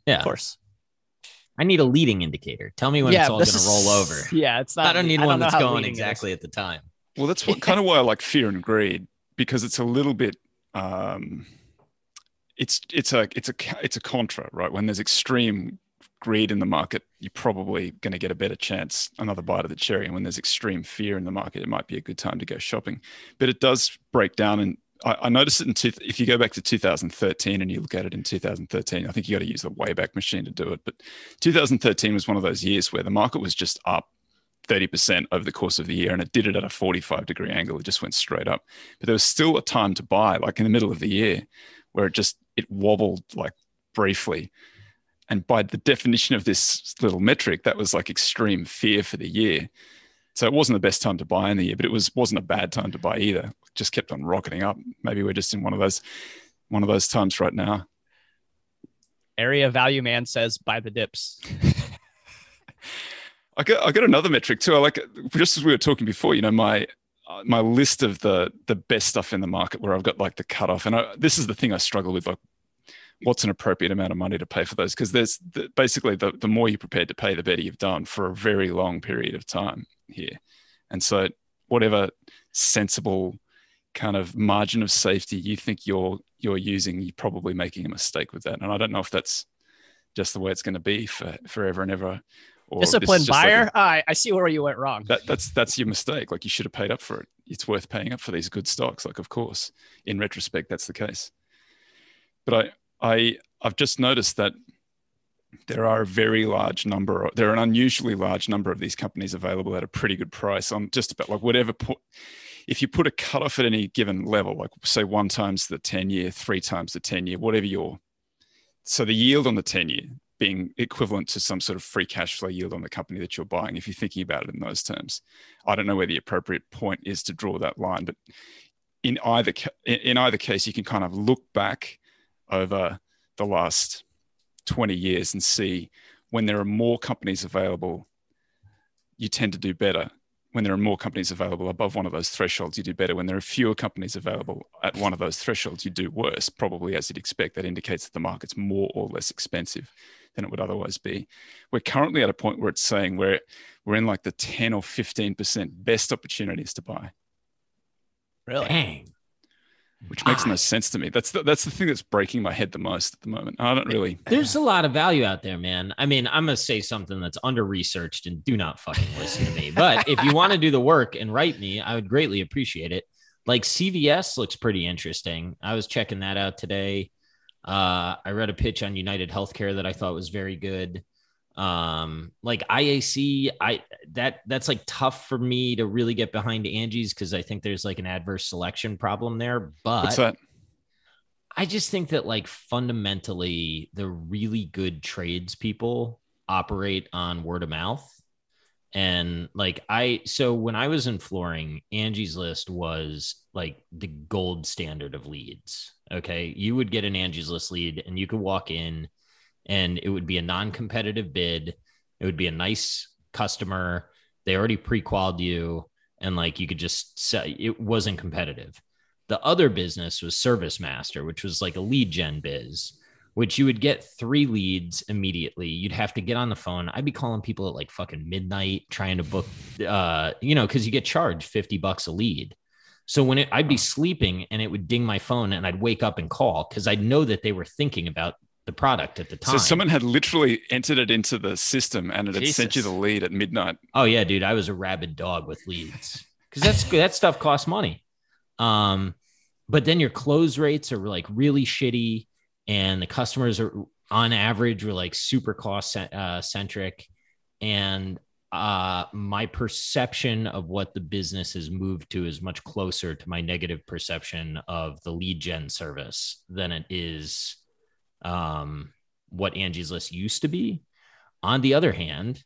Yeah. of course. I need a leading indicator. Tell me when it's all going to roll over. Yeah, it's not. I don't need one know that's how going leading it is. exactly at the time. Well, that's what kind of why I like fear and greed because it's a little bit. Um, it's it's a it's a it's a contra, right? When there's extreme greed in the market, you're probably going to get a better chance, another bite of the cherry. And when there's extreme fear in the market, it might be a good time to go shopping. But it does break down, and I, I noticed it in two, if you go back to 2013 and you look at it in 2013, I think you got to use the Wayback Machine to do it. But 2013 was one of those years where the market was just up 30% over the course of the year and it did it at a 45 degree angle it just went straight up but there was still a time to buy like in the middle of the year where it just it wobbled like briefly and by the definition of this little metric that was like extreme fear for the year so it wasn't the best time to buy in the year but it was wasn't a bad time to buy either it just kept on rocketing up maybe we're just in one of those one of those times right now Area value man says buy the dips. I got I got another metric too. I like just as we were talking before. You know, my my list of the the best stuff in the market where I've got like the cutoff, and I, this is the thing I struggle with. Like, what's an appropriate amount of money to pay for those? Because there's the, basically the the more you're prepared to pay, the better you've done for a very long period of time here. And so, whatever sensible kind of margin of safety you think you're you're using, you're probably making a mistake with that. And I don't know if that's just the way it's going to be for forever and ever. Or Disciplined like a- buyer. Ah, I, I see where you went wrong. that that's that's your mistake. Like you should have paid up for it. It's worth paying up for these good stocks. Like of course, in retrospect, that's the case. But I I've just noticed that there are a very large number. There are an unusually large number of these companies available at a pretty good price on just about like whatever. Put, if you put a cutoff at any given level, like say one times the ten year, three times the ten year, whatever your so the yield on the 10 year being equivalent to some sort of free cash flow yield on the company that you're buying if you're thinking about it in those terms i don't know where the appropriate point is to draw that line but in either in either case you can kind of look back over the last 20 years and see when there are more companies available you tend to do better when there are more companies available above one of those thresholds, you do better. When there are fewer companies available at one of those thresholds, you do worse, probably as you'd expect. That indicates that the market's more or less expensive than it would otherwise be. We're currently at a point where it's saying we're, we're in like the 10 or 15% best opportunities to buy, really? Dang. Which makes Ah. no sense to me. That's the, that's the thing that's breaking my head the most at the moment. I don't really. There's a lot of value out there, man. I mean, I'm gonna say something that's under researched and do not fucking listen to me. But if you want to do the work and write me, I would greatly appreciate it. Like CVS looks pretty interesting. I was checking that out today. Uh, I read a pitch on United Healthcare that I thought was very good. Um, like IAC, I that that's like tough for me to really get behind Angie's because I think there's like an adverse selection problem there. But? I just think that like fundamentally the really good trades people operate on word of mouth. And like I so when I was in flooring, Angie's list was like the gold standard of leads. Okay. You would get an Angie's list lead and you could walk in and it would be a non-competitive bid. It would be a nice customer. They already pre-qualified you and like you could just say it wasn't competitive. The other business was Service Master, which was like a lead gen biz which you would get three leads immediately. You'd have to get on the phone. I'd be calling people at like fucking midnight trying to book, uh, you know, because you get charged 50 bucks a lead. So when it, I'd be sleeping and it would ding my phone and I'd wake up and call because I'd know that they were thinking about the product at the time. So someone had literally entered it into the system and it had sent you the lead at midnight. Oh yeah, dude, I was a rabid dog with leads because that's that stuff costs money. Um, but then your close rates are like really shitty, and the customers are on average were like super cost uh, centric, and uh, my perception of what the business has moved to is much closer to my negative perception of the lead gen service than it is um, what Angie's List used to be. On the other hand,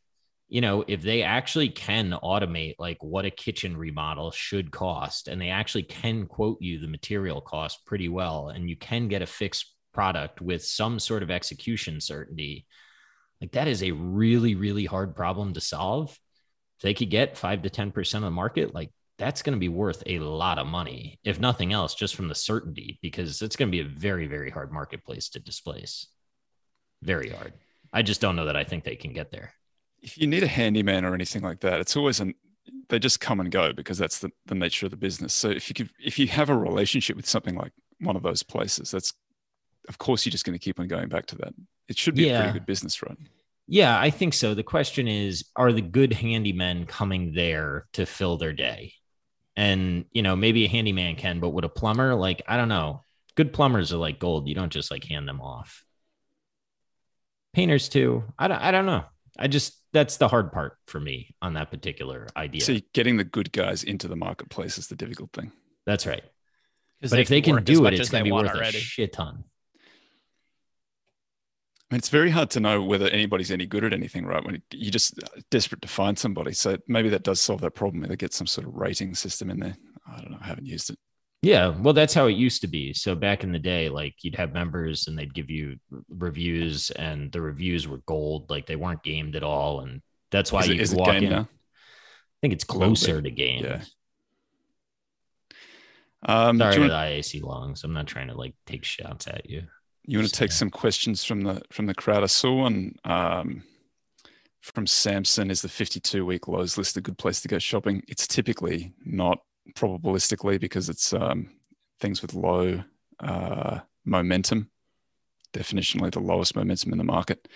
you know, if they actually can automate like what a kitchen remodel should cost, and they actually can quote you the material cost pretty well, and you can get a fixed product with some sort of execution certainty, like that is a really, really hard problem to solve. If they could get five to 10% of the market, like that's going to be worth a lot of money, if nothing else, just from the certainty, because it's going to be a very, very hard marketplace to displace. Very hard. I just don't know that I think they can get there. If you need a handyman or anything like that, it's always an they just come and go because that's the, the nature of the business. So if you could, if you have a relationship with something like one of those places, that's of course you're just going to keep on going back to that. It should be a pretty good business, right? Yeah, I think so. The question is, are the good handymen coming there to fill their day? And you know, maybe a handyman can, but would a plumber like I don't know. Good plumbers are like gold. You don't just like hand them off. Painters too. I don't I don't know. I just that's the hard part for me on that particular idea. So getting the good guys into the marketplace is the difficult thing. that's right. 'Cause But if they can do it, it's going to be worth already. a shit ton. I mean, it's very hard to know whether anybody's any good at anything, right? When you're just desperate to find somebody. So maybe that does solve that problem. If they get some sort of rating system in there. I don't know. I haven't used it. Yeah, well, that's how it used to be. So back in the day, like you'd have members and they'd give you reviews, and the reviews were gold. Like they weren't gamed at all, and that's why Is you it, could is it walk in. now? I think it's closer to game. yeah. Um, Sorry do you to want, the IAC longs. I'm not trying to like take shots at you. You want to take some questions from the from the crowd? I saw one um, from Samson. Is the 52 week lows list a good place to go shopping? It's typically not probabilistically because it's um, things with low uh, momentum, definitionally the lowest momentum in the market.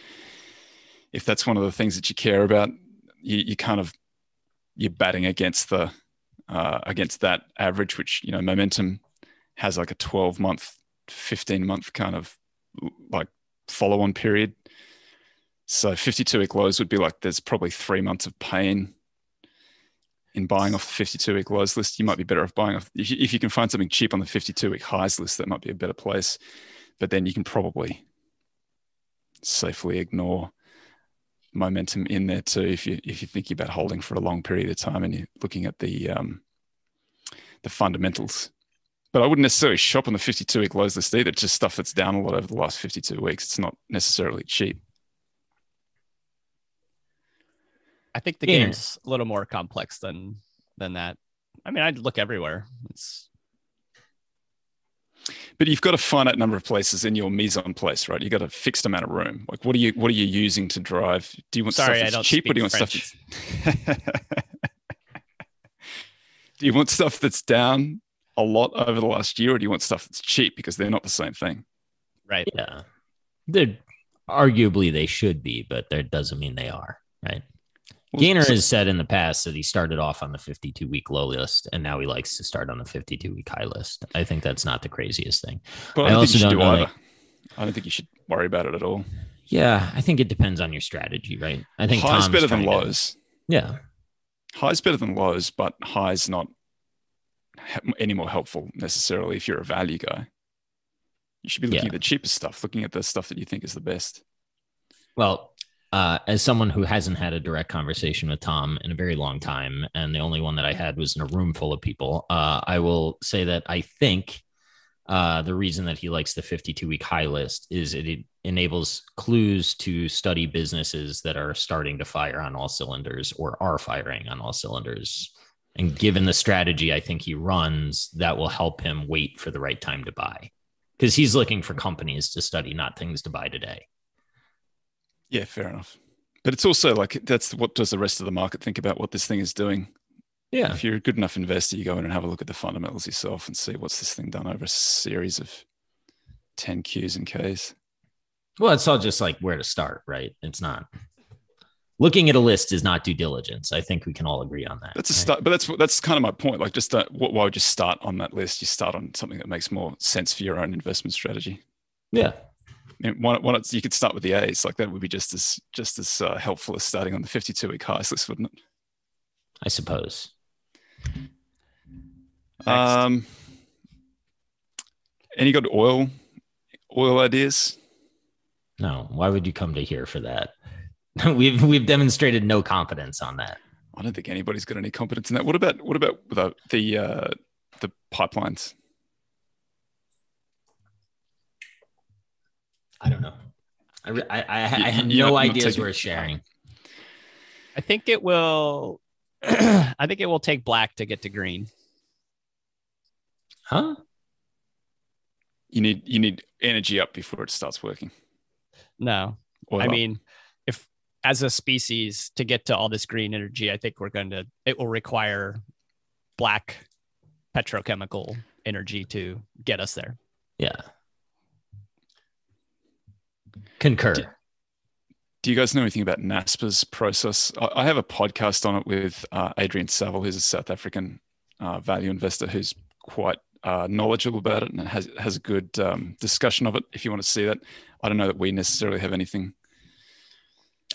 If that's one of the things that you care about, you, you kind of you're batting against the uh, against that average, which you know momentum has like a 12 month, 15 month kind of like follow on period. So 52 week lows would be like there's probably three months of pain in buying off the 52 week lows list. You might be better off buying off if you, if you can find something cheap on the 52 week highs list, that might be a better place. But then you can probably safely ignore momentum in there too if you if you're thinking about holding for a long period of time and you're looking at the um, the fundamentals. But I wouldn't necessarily shop on the 52 week lows list either. It's just stuff that's down a lot over the last 52 weeks. It's not necessarily cheap. I think the Yeah. game's a little more complex than than that. I mean, I'd look everywhere. It's But you've got a finite number of places in your mise en place, right? You've got a fixed amount of room. Like, what are you what are you using to drive? Do you want Sorry, stuff that's cheap, or do you want speak stuff that's do you want stuff that's down a lot over the last year, or do you want stuff that's cheap because they're not the same thing? right. Yeah, they're arguably they should be, but that doesn't mean they are. Right. Well, Gayner so- has said in the past that he started off on the 52 week low list and now he likes to start on the 52 week high list. I think that's not the craziest thing. but I I, don't also think you should don't do know either. I don't think you should worry about it at all. Yeah, I think it depends on your strategy, right? I think highs Tom's better than trying to- lows. yeah. Highs better than lows, but highs not he- any more helpful necessarily if you're a value guy. You should be looking Yeah. at the cheapest stuff, looking at the stuff that you think is the best. Well, uh, as someone who hasn't had a direct conversation with Tom in a very long time, and the only one that I had was in a room full of people, uh, I will say that I think uh, the reason that he likes the 52 week high list is it, it enables clues to study businesses that are starting to fire on all cylinders or are firing on all cylinders. And given the strategy I think he runs, that will help him wait for the right time to buy. because he's looking for companies to study, not things to buy today. Yeah, fair enough. But it's also like that's what does the rest of the market think about what this thing is doing. Yeah. If you're a good enough investor, you go in and have a look at the fundamentals yourself and see what's this thing done over a series of 10 Qs and Ks. Well, it's all just like where to start, right? It's not looking at a list is not due diligence. I think we can all agree on that. That's a right? start, but that's that's kind of my point. Like, just uh, wh- why would you start on that list? You start on something that makes more sense for your own investment strategy. Yeah. I mean, why, why not, you could start with the A's. Like that would be just as just as uh, helpful as starting on the 52 week highs list, wouldn't it? I suppose. Um, any good oil oil ideas? No. Why would you come to here for that? we've we've demonstrated no confidence on that. I don't think anybody's got any confidence in that. What about what about the the uh, the pipelines? I don't know. I re- I, I, I have you're no not- not ideas taking- worth sharing. I think it will. I think it will take black to get to green. Huh? You need you need energy up before it starts working. No, Oil I up. mean, if as a species to get to all this green energy, I think we're going to. It will require black petrochemical energy to get us there. Yeah. Concur. D- Do you guys know anything about Naspers Prosus? I, I have a podcast on it with uh, Adrian Saville, who's a South African uh, value investor who's quite uh, knowledgeable about it and has has a good um, discussion of it. If you want to see that, I don't know that we necessarily have anything.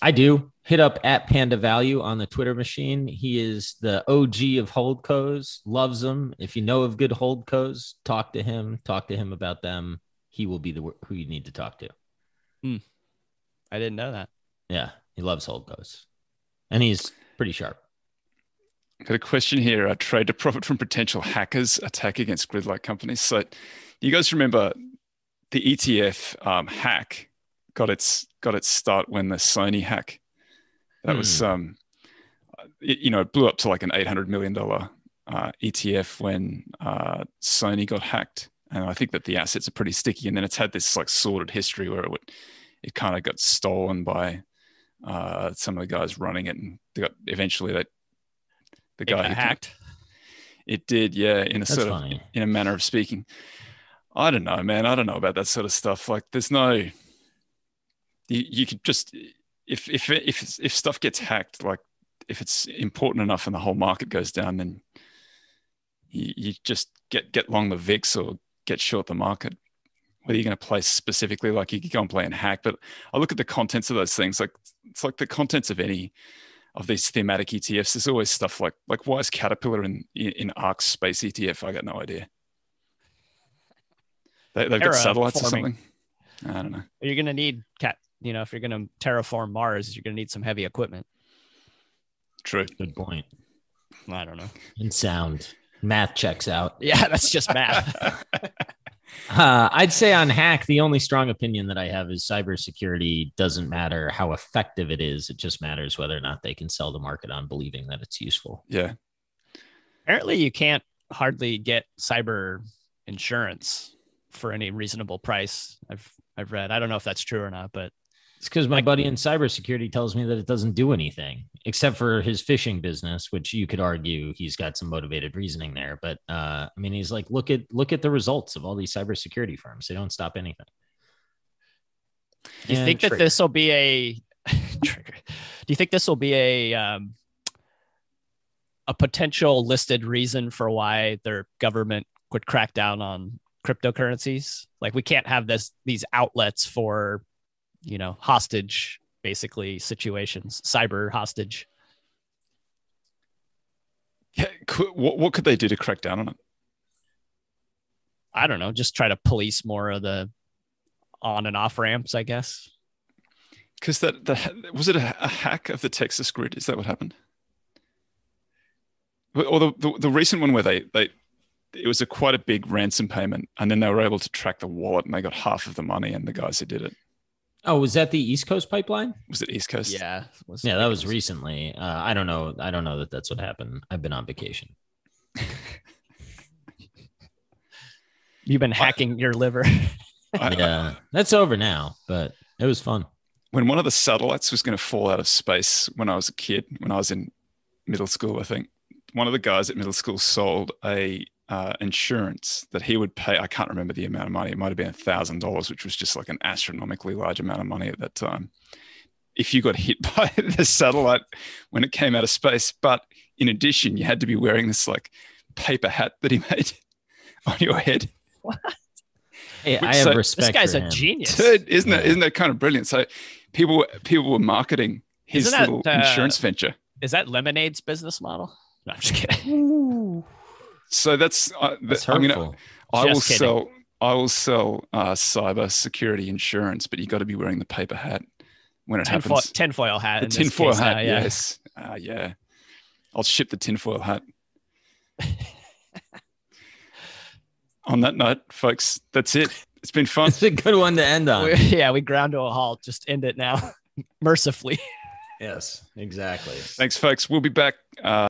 I do. Hit up at Panda Value on the Twitter machine. He is the OG of hold holdcos, loves them. If you know of good hold holdcos, talk to him. Talk to him about them. He will be the who you need to talk to. I didn't know that. Yeah, he loves hold holdcos, and he's pretty sharp. Got a question here. Uh, trade to profit from potential hackers attack against grid-like companies. So, you guys remember the ETF um, hack got its got its start when the Sony hack. That was um, it, you know, it blew up to like an eight hundred million dollar uh, ETF when uh, Sony got hacked, and I think that the assets are pretty sticky. And then it's had this like sordid history where it would, it kind of got stolen by uh, some of the guys running it, and they got eventually they the It guy who hacked. It did, yeah, in a That's sort funny. of in a manner of speaking. I don't know, man. I don't know about that sort of stuff. Like, there's no. You, you could just if if if if stuff gets hacked, like if it's important enough and the whole market goes down, then you, you just get get long the VIX or get short the market. Whether you're going to play specifically, like you could go and play and hack, but I look at the contents of those things. Like it's like the contents of any of these thematic ETFs. There's always stuff like like why is Caterpillar in in, ARK space ETF? I got no idea. They, they've got satellites or something. I don't know. You're going to need cat. You know, if you're going to terraform Mars, you're going to need some heavy equipment. True. Good point. I don't know. And sound math checks out. Yeah, that's just math. Uh, I'd say on hack, the only strong opinion that I have is cybersecurity doesn't matter how effective it is. It just matters whether or not they can sell the market on believing that it's useful. Yeah. Apparently, you can't hardly get cyber insurance for any reasonable price. I've I've read. I don't know if that's true or not, but It's because my buddy in cybersecurity tells me that it doesn't do anything except for his phishing business, which you could argue he's got some motivated reasoning there. But uh, I mean, he's like, look at look at the results of all these cybersecurity firms. They don't stop anything. do you And think that this will be a trigger? Do you think this will be a um, a potential listed reason for why their government would crack down on cryptocurrencies? Like we can't have this these outlets for you know hostage basically situations, cyber hostage. Yeah. Could, what, what could they do to crack down on it? I don't know, just try to police more of the on and off ramps, I guess. Because that the was it a, a hack of the Texas grid? Is that what happened? Or the, the, the recent one where they they it was a quite a big ransom payment, and then they were able to track the wallet, and they got half of the money, and the guys who did it Oh, was that the East Coast pipeline? was it East Coast. Yeah. Yeah, that was recently. Uh, I don't know. I don't know that that's what happened. I've been on vacation. You've been hacking your liver. Yeah, that's over now, but it was fun. when one of the satellites was going to fall out of space when I was a kid, when I was in middle school, I think one of the guys at middle school sold a uh, insurance that he would pay. I can't remember the amount of money. It might have been a thousand dollars, which was just like an astronomically large amount of money at that time. If you got hit by the satellite when it came out of space, but in addition, you had to be wearing this like paper hat that he made on your head. Hey, I have so- respect. this guy's for a him. genius. Dude, isn't that Yeah. isn't that kind of brilliant? So people were- people were marketing his that, little uh, insurance venture. Is that Lemonade's business model? No, I'm just kidding. So that's, uh, th- That's I'm hurtful. gonna I will kidding. sell I will sell uh, cyber security insurance, but you got to be wearing the paper hat when it Tinfoil, happens. tinfoil hat. the tinfoil hat, now, yeah. yes, uh, yeah. I'll ship the tinfoil hat. On that note, folks, that's it. It's been fun. It's a good one to end on. We- yeah, we ground to a halt. Just end it now, mercifully. yes, exactly. Thanks, folks. We'll be back. Uh,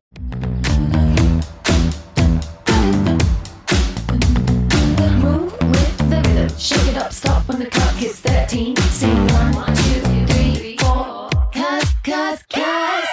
Shake it up, stop when the clock, hits 13. Sing one, two, three, four. Cause, cause, cause.